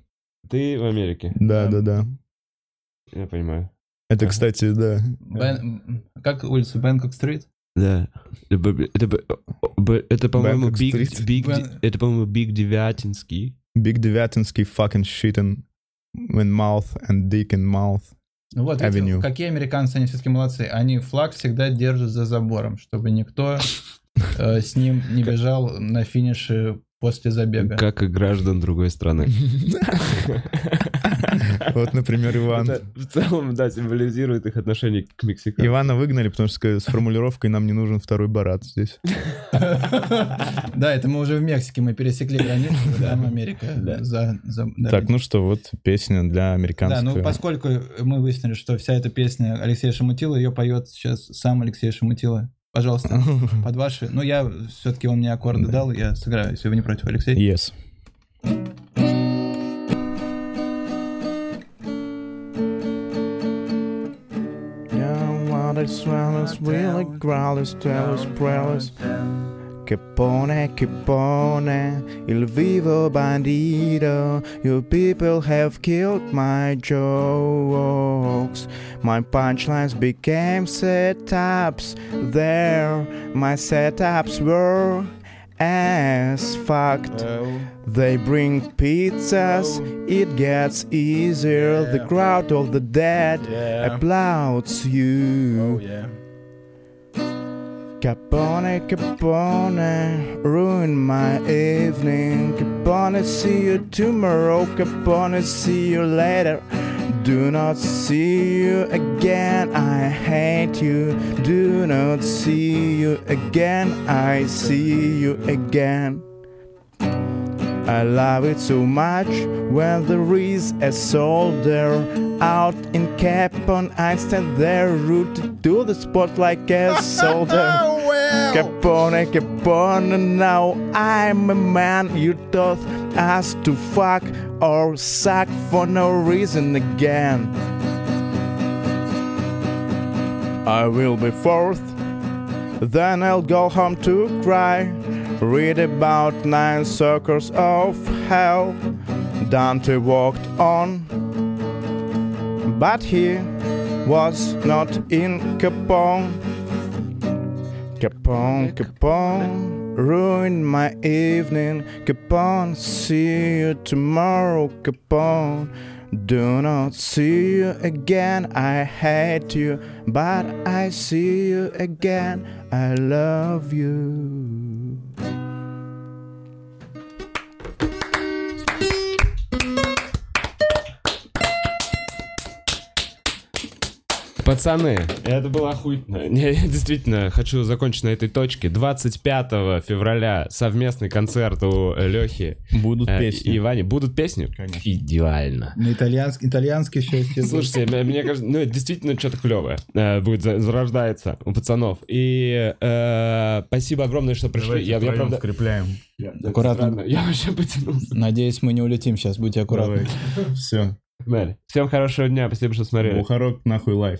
Ты в Америке? Да, Да. да, да. Я понимаю. Это, кстати, да. Бен- Как улица? Бэнкок-стрит? Да. Это, б- это, это, по-моему, Бэнкок Биг, Стрит. Биг, это, по-моему, Биг Девятинский. Big Девятинский fucking shitting in mouth and dick in mouth. Ну вот, видите, какие американцы, они все-таки молодцы. Они флаг всегда держат за забором, чтобы никто э, с ним не бежал на финише после забега. Как и граждан другой страны. Вот, например, Иван. Это в целом, да, символизирует их отношение к мексиканцам. Ивана выгнали, потому что с формулировкой «нам не нужен второй барат» здесь. Да, это мы уже в Мексике, мы пересекли границу, там Америка. Да. Так, ну что, вот песня для Да, американского. ну поскольку мы выяснили, что вся эта песня Алексея Шамутила, ее поет сейчас сам Алексей Шамутила. Пожалуйста, под ваши... Ну, я все-таки он мне аккорды дал, я сыграю, если вы не против, Алексей. Yes. Yeah, what is swellers, really growlers, tellers, prowlers. Capone, pone, il vivo bandito. You people have killed my jokes. My punchlines became setups. There, my setups were. as fucked. Well, They bring pizzas, it gets easier. The crowd of the dead yeah. applauds Oh, you. yeah. Capone, Capone, ruin my evening. Capone, see you tomorrow. Capone, see you later. Do not see you again. I hate you. Do not see you again. I see you again. I love it so much when there is a soldier out in Capone. I stand there rooted to the spot like a soldier. Capone, Capone, now I'm a man. You taught us to fuck or suck for no reason again. I will be fourth, then I'll go home to cry. Read about nine circles of hell. Dante walked on, but he was not in Capone. Capone, Capone, ruined my evening. Capone, see you tomorrow, Capone. Do not see you again, I hate you, but I see you again, I love you. Пацаны, это было охуительно. Не, я действительно хочу закончить на этой точке. 25 февраля совместный концерт у Лехи Будут э, песни. и Вани. Будут песни? Конечно. Идеально. На итальянск, итальянский счастье. Слушайте, мне, кажется, ну, это действительно что-то клевое э, будет, за- зарождается у пацанов. И э, спасибо огромное, что пришли. Я, я, правда... скрепляем. Аккуратно. Я вообще потянулся. Надеюсь, мы не улетим сейчас, будьте аккуратны. Все. Погнали. Всем хорошего дня, спасибо, что смотрели. Бухарок нахуй лайф.